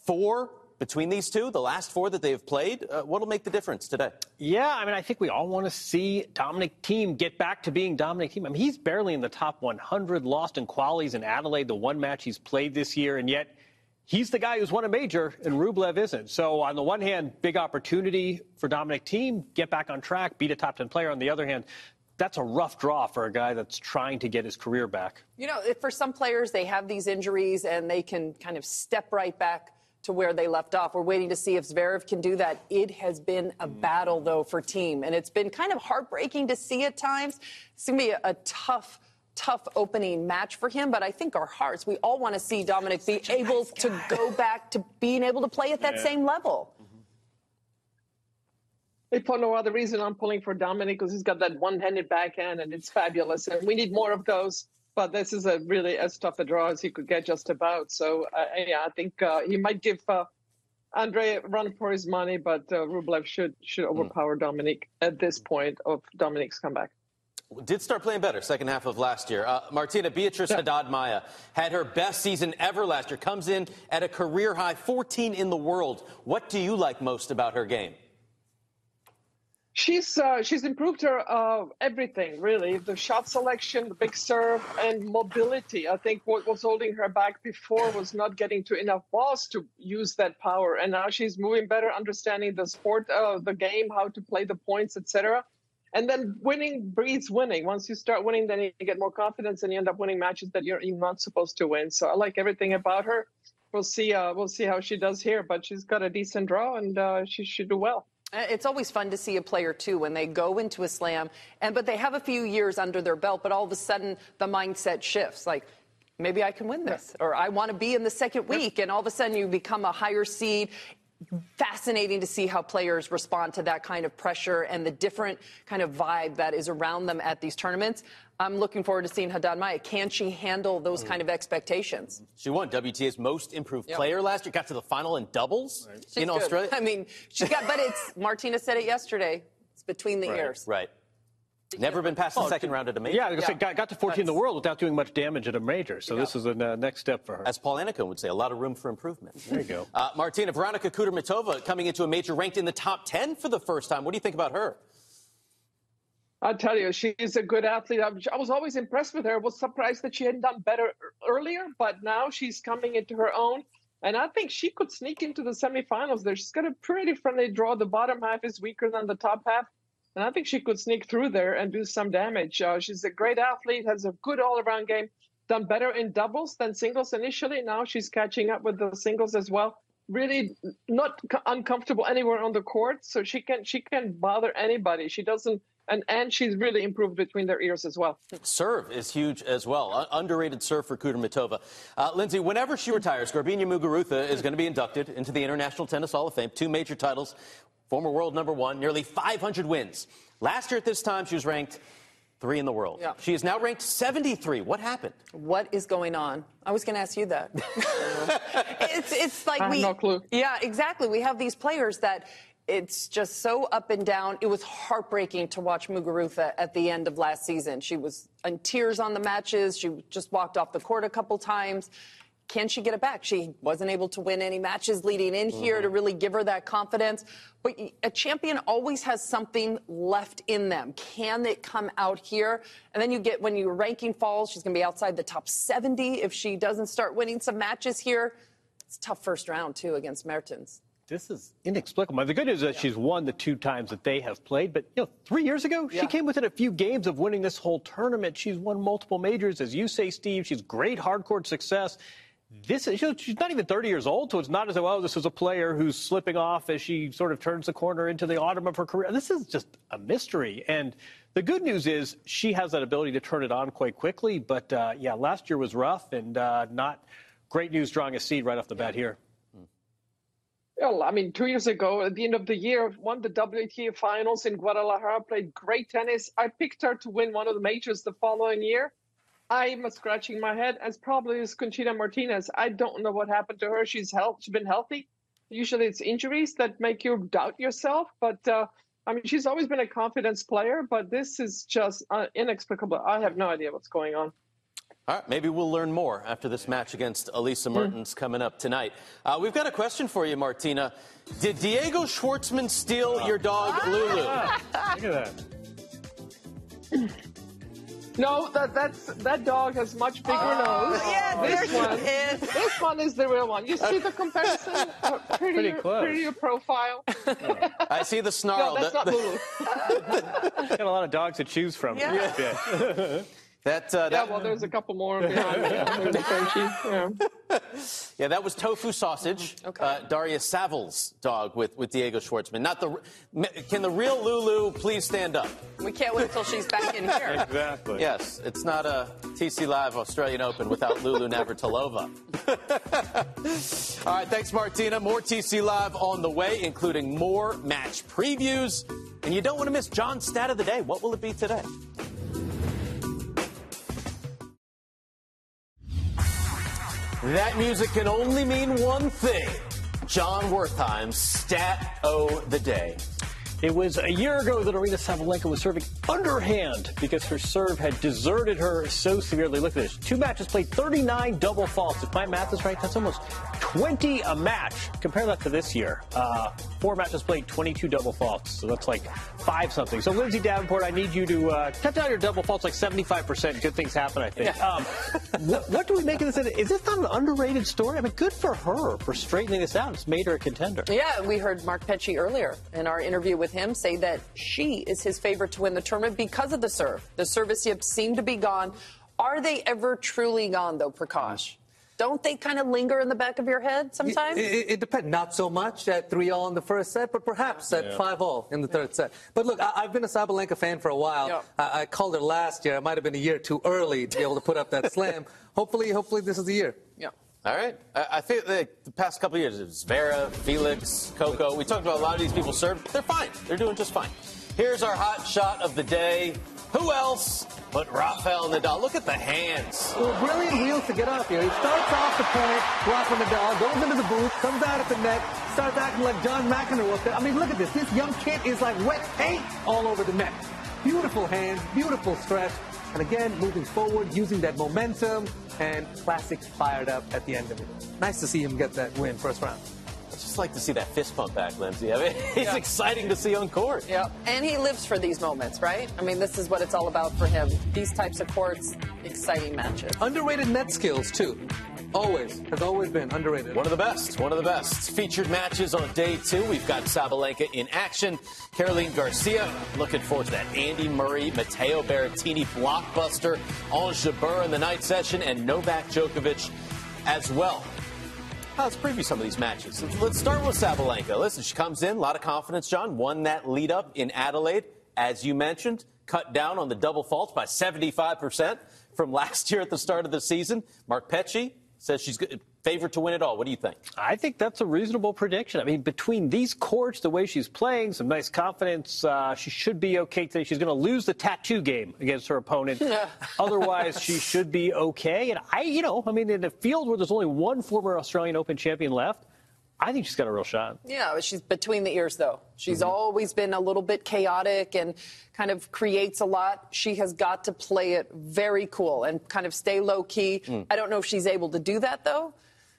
four between these two, the last four that they've played. Uh, what'll make the difference today? Yeah, I mean, I think we all want to see Dominic Thiem get back to being Dominic Thiem. I mean, he's barely in the top 100, lost in qualies in Adelaide, the one match he's played this year, and yet he's the guy who's won a major, and Rublev isn't. So, on the one hand, big opportunity for Dominic Thiem, get back on track, beat a top 10 player. On the other hand, that's a rough draw for a guy that's trying to get his career back. You know, if for some players, they have these injuries and they can kind of step right back to where they left off. We're waiting to see if Zverev can do that. It has been a battle, though, for Thiem, and it's been kind of heartbreaking to see at times. It's going to be a, a tough. Tough opening match for him, but I think our hearts, we all want to see Dominic be able to go back to being able to play at that Yeah. same level. Mm-hmm. If for no other reason, I'm pulling for Dominic because he's got that one-handed backhand and it's fabulous. And we need more of those. But this is a really as tough a draw as he could get just about. So uh, yeah, I think uh, he might give uh, Andre run for his money, but uh, Rublev should should overpower Dominic at this point of Dominic's comeback. Did start playing better second half of last year. Uh, Martina Beatriz Haddad Maia had her best season ever last year. Comes in at a career high 14 in the world. What do you like most about her game? She's uh, she's improved her uh, everything really. The shot selection, the big serve, and mobility. I think what was holding her back before was not getting to enough balls to use that power. And now she's moving better, understanding the sport, uh, the game, how to play the points, etc. And then winning breeds winning. Once you start winning, then you get more confidence, and you end up winning matches that you're not supposed to win. So I like everything about her. We'll see. Uh, we'll see how she does here, but she's got a decent draw, and uh, she should do well. Uh, It's always fun to see a player too when they go into a slam and but they have a few years under their belt, but all of a sudden the mindset shifts. Like maybe I can win this, or I want to be in the second week, and all of a sudden you become a higher seed. Fascinating to see how players respond to that kind of pressure and the different kind of vibe that is around them at these tournaments. I'm looking forward to seeing Haddad Maia. Can she handle those mm. kind of expectations? She won WTA's most improved Yep. player last year. Got to the final in doubles She's in good. Australia. I mean, she got, but it's Martina said it yesterday. It's between the right. ears. Right. Never been past the Oh, second round at a major. Yeah, I was gonna say, got, got to 14 in the world without doing much damage at a major. So this is the uh, next step for her. As Paul Annacone would say, a lot of room for improvement. There you go. Uh, Martina, Veronika Kudermetova coming into a major ranked in the top 10 for the first time. What do you think about her? I tell you, she's a good athlete. I was- I was always impressed with her. I was surprised that she hadn't done better earlier, but now she's coming into her own. And I think she could sneak into the semifinals there. She's got a pretty friendly draw. The bottom half is weaker than the top half. And I think she could sneak through there and do some damage. Uh, she's a great athlete, has a good all around game, done better in doubles than singles initially. Now she's catching up with the singles as well. Really not uncomfortable anywhere on the court, so she can she can bother anybody. She doesn't, and and she's really improved between their ears as well. Serve is huge as well. Underrated serve for Kudermetova. Uh, Lindsay, whenever she retires, Garbiñe Muguruza is going to be inducted into the International Tennis Hall of Fame. Two major titles, former world number one, nearly 500 wins. Last year at this time, she was ranked three in the world. Yeah. She is now ranked 73. What happened? What is going on? I was going to ask you that. it's it's like I have we no clue. Yeah, exactly. We have these players that it's just so up and down. It was heartbreaking to watch Muguruza at the end of last season. She was in tears on the matches. She just walked off the court a couple times. Can she get it back? She wasn't able to win any matches leading in here to mm-hmm. really give her that confidence. But a champion always has something left in them. Can it come out here? And then you get when your ranking falls, she's going to be outside the top 70 if she doesn't start winning some matches here. It's a tough first round too against Mertens. This is inexplicable. The good news is that she's won the two times that they have played. But you know, three years ago, Yeah. she came within a few games of winning this whole tournament. She's won multiple majors, as you say, Steve. She's great hardcourt success. This is, she's not even 30 years old, so it's not as though, oh, this is a player who's slipping off as she sort of turns the corner into the autumn of her career. This is just a mystery. And the good news is she has that ability to turn it on quite quickly. But uh, yeah, last year was rough and uh, not great news drawing a seed right off the bat here. Well, I mean, two years ago, at the end of the year, won the WTA finals in Guadalajara, played great tennis. I picked her to win one of the majors the following year. I'm scratching my head, as probably is Conchita Martinez. I don't know what happened to her. She's health, she's been healthy. Usually, it's injuries that make you doubt yourself. But uh, I mean, she's always been a confidence player. But this is just uh, inexplicable. I have no idea what's going on. All right, maybe we'll learn more after this match against Elise Mertens coming up tonight. Uh, we've got a question for you, Martina. Did Diego Schwartzman steal your dog, Lulu? Look at that. No, that that's that dog has much bigger Oh, nose. yeah, this one, is. this one is the real one. You see the comparison? Pretty close. prettier profile. I see the snarl. No, that's The- not the- Lulu. Got a lot of dogs to choose from. Yeah. Yeah. That, uh, Yeah, that, well, there's a couple more behind. Yeah, there's Yeah. yeah, that was Tofu Sausage, Okay. uh, Daria Saville's dog with, with Diego Schwartzman. Not the. Can the real Lulu please stand up? We can't wait until she's back in here. Exactly. Yes, it's not a TC Live Australian Open without Lulu Navratilova. All right, thanks, Martina. More TC Live on the way, including more match previews. And you don't want to miss John's stat of the day. What will it be today? That music can only mean one thing. John Wertheim's stat o the day. It was a year ago that Aryna Sabalenka was serving underhand because her serve had deserted her so severely. Look at this. Two matches played, 39 double faults. If my math is right, that's almost 20 a match. Compare that to this year. Uh, four matches played, 22 double faults. So that's like five something. So Lindsay Davenport, I need you to uh, cut down your double faults like 75%. Good things happen, I think. Um, what, what do we make of this? Is this not an underrated story? I mean, good for her for straightening this out. It's made her a contender. Yeah, we heard Mark Petchey earlier in our interview with him say that she is his favorite to win the tournament because of the serve. The service yips seem to be gone. Are they ever truly gone, though, Prakash? Don't they kind of linger in the back of your head sometimes? It, it, it depends. Not so much at three all in the first set, but perhaps at Yeah. five all in the third set. But look, I, I've been a Sabalenka fan for a while. Yeah. I, I called her last year. I might have been a year too early to be able to put up that slam. Hopefully, hopefully this is the year. yeah. All right. I, I think the, the past couple of years, it was Vera, Felix, Coco. We talked about a lot of these people serve. They're fine. They're doing just fine. Here's our hot shot of the day. Who else but Rafael Nadal? Look at the hands. Well, brilliant wheels to get off here. He starts off the point, Rafa Nadal, goes into the booth, comes out at the net, starts acting like John McEnroe. I mean, look at this. This young kid is like wet paint all over the net. Beautiful hands, beautiful stretch. And again, moving forward, using that momentum, and classics fired up at the end of it. Nice to see him get that win first round. I just like to see that fist pump back, Lindsay. I mean, it's yeah. exciting to see on court. Yeah, and he lives for these moments, right? I mean, this is what it's all about for him. These types of courts, exciting matches. Underrated net skills, too. Always. Has always been underrated. One of the best. One of the best. Featured matches on day two. We've got Sabalenka in action. Caroline Garcia. Looking forward to that. Andy Murray, Matteo Berrettini blockbuster. Ons Jabeur in the night session. And Novak Djokovic as well. Let's preview some of these matches. Let's start with Sabalenka. Listen, she comes in, a lot of confidence, John. Won that lead up in Adelaide, as you mentioned. Cut down on the double faults by 75% from last year at the start of the season. Mark Petchey says she's favored to win it all. What do you think? I think that's a reasonable prediction. I mean, between these courts, the way she's playing, some nice confidence, uh, she should be okay today. She's going to lose the tattoo game against her opponent. Otherwise, she should be okay. And I, you know, I mean, in a field where there's only one former Australian Open champion left, I think she's got a real shot. Yeah, she's between the ears, though. She's mm-hmm. always been a little bit chaotic and kind of creates a lot. She has got to play it very cool and kind of stay low key. Mm. I don't know if she's able to do that, though.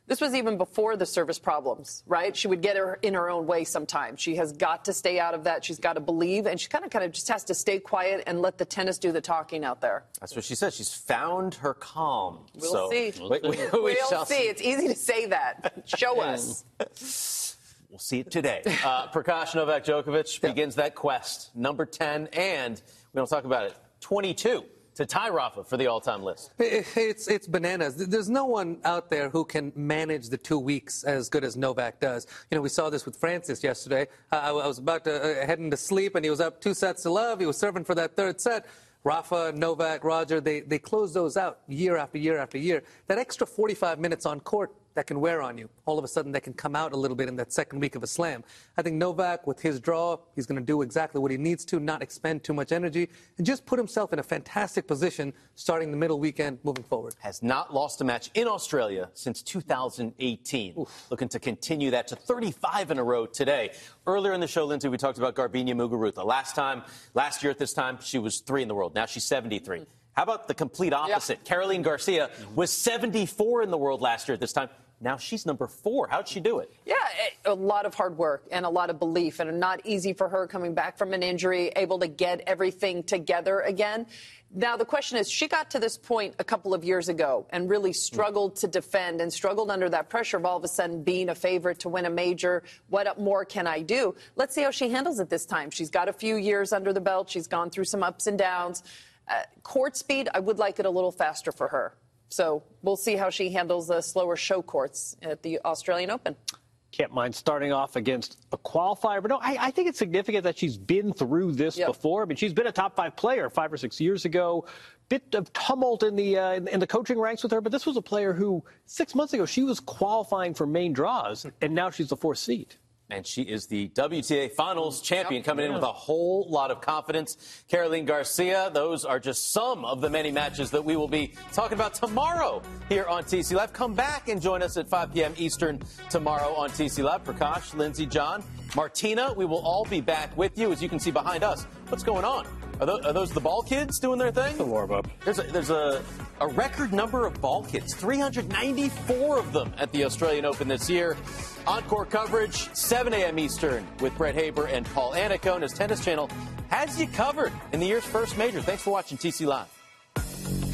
This was even before the service problems, right? She would get her in her own way sometimes. She has got to stay out of that. She's got to believe, and she kind of kind of just has to stay quiet and let the tennis do the talking out there. That's what she said. She's found her calm. We'll so, see. We, we, we will see. It's easy to say that. Show us. We'll see it today. Uh, Prakash Novak Djokovic yeah. begins that quest, number 10, and we don't talk about it, 22 to tie Rafa for the all-time list. It's it's bananas. There's no one out there who can manage the two weeks as good as Novak does. You know, we saw this with Frances yesterday. I, was about to uh, head into sleep, and he was up two sets to love. He was serving for that third set. Rafa, Novak, Roger, they, they close those out year after year after year. That extra 45 minutes on court that can wear on you. All of a sudden, that can come out a little bit in that second week of a slam. I think Novak, with his draw, he's going to do exactly what he needs to, not expend too much energy, and just put himself in a fantastic position starting the middle weekend moving forward. Has not lost a match in Australia since 2018. Oof. Looking to continue that to 35 in a row today. Earlier in the show, Lindsay, we talked about Garbiñe Muguruza. Last time, last year at this time, she was three in the world. Now she's 73. Mm-hmm. How about the complete opposite? Caroline Garcia was 74 in the world last year at this time. Now she's number four. How'd she do it? Yeah, a lot of hard work and a lot of belief, and not easy for her coming back from an injury, able to get everything together again. Now, the question is, she got to this point a couple of years ago and really struggled to defend and struggled under that pressure of all of a sudden being a favorite to win a major. What more can I do? Let's see how she handles it this time. She's got a few years under the belt. She's gone through some ups and downs. Uh, court speed, I would like it a little faster for her. So we'll see how she handles the slower show courts at the Australian Open. Can't mind starting off against a qualifier, but no, I, I think it's significant that she's been through this yep. before. I mean, she's been a top five player five or six years ago. Bit of tumult in the uh, in the coaching ranks with her, but this was a player who six months ago she was qualifying for main draws, and now she's the fourth seed. And she is the WTA Finals champion, coming in with a whole lot of confidence. Caroline Garcia, those are just some of the many matches that we will be talking about tomorrow here on TC Live. Come back and join us at 5 p.m. Eastern tomorrow on TC Live. Prakash, Lindsay, Jon, Martina, we will all be back with you. As you can see behind us, what's going on? Are those, are those, the ball kids doing their thing? The warm up. There's a, there's a, a record number of ball kids, 394 of them at the Australian Open this year. Encore coverage, 7 a.m. Eastern, with Brett Haber and Paul Annacone as Tennis Channel has you covered in the year's first major. Thanks for watching TC Live.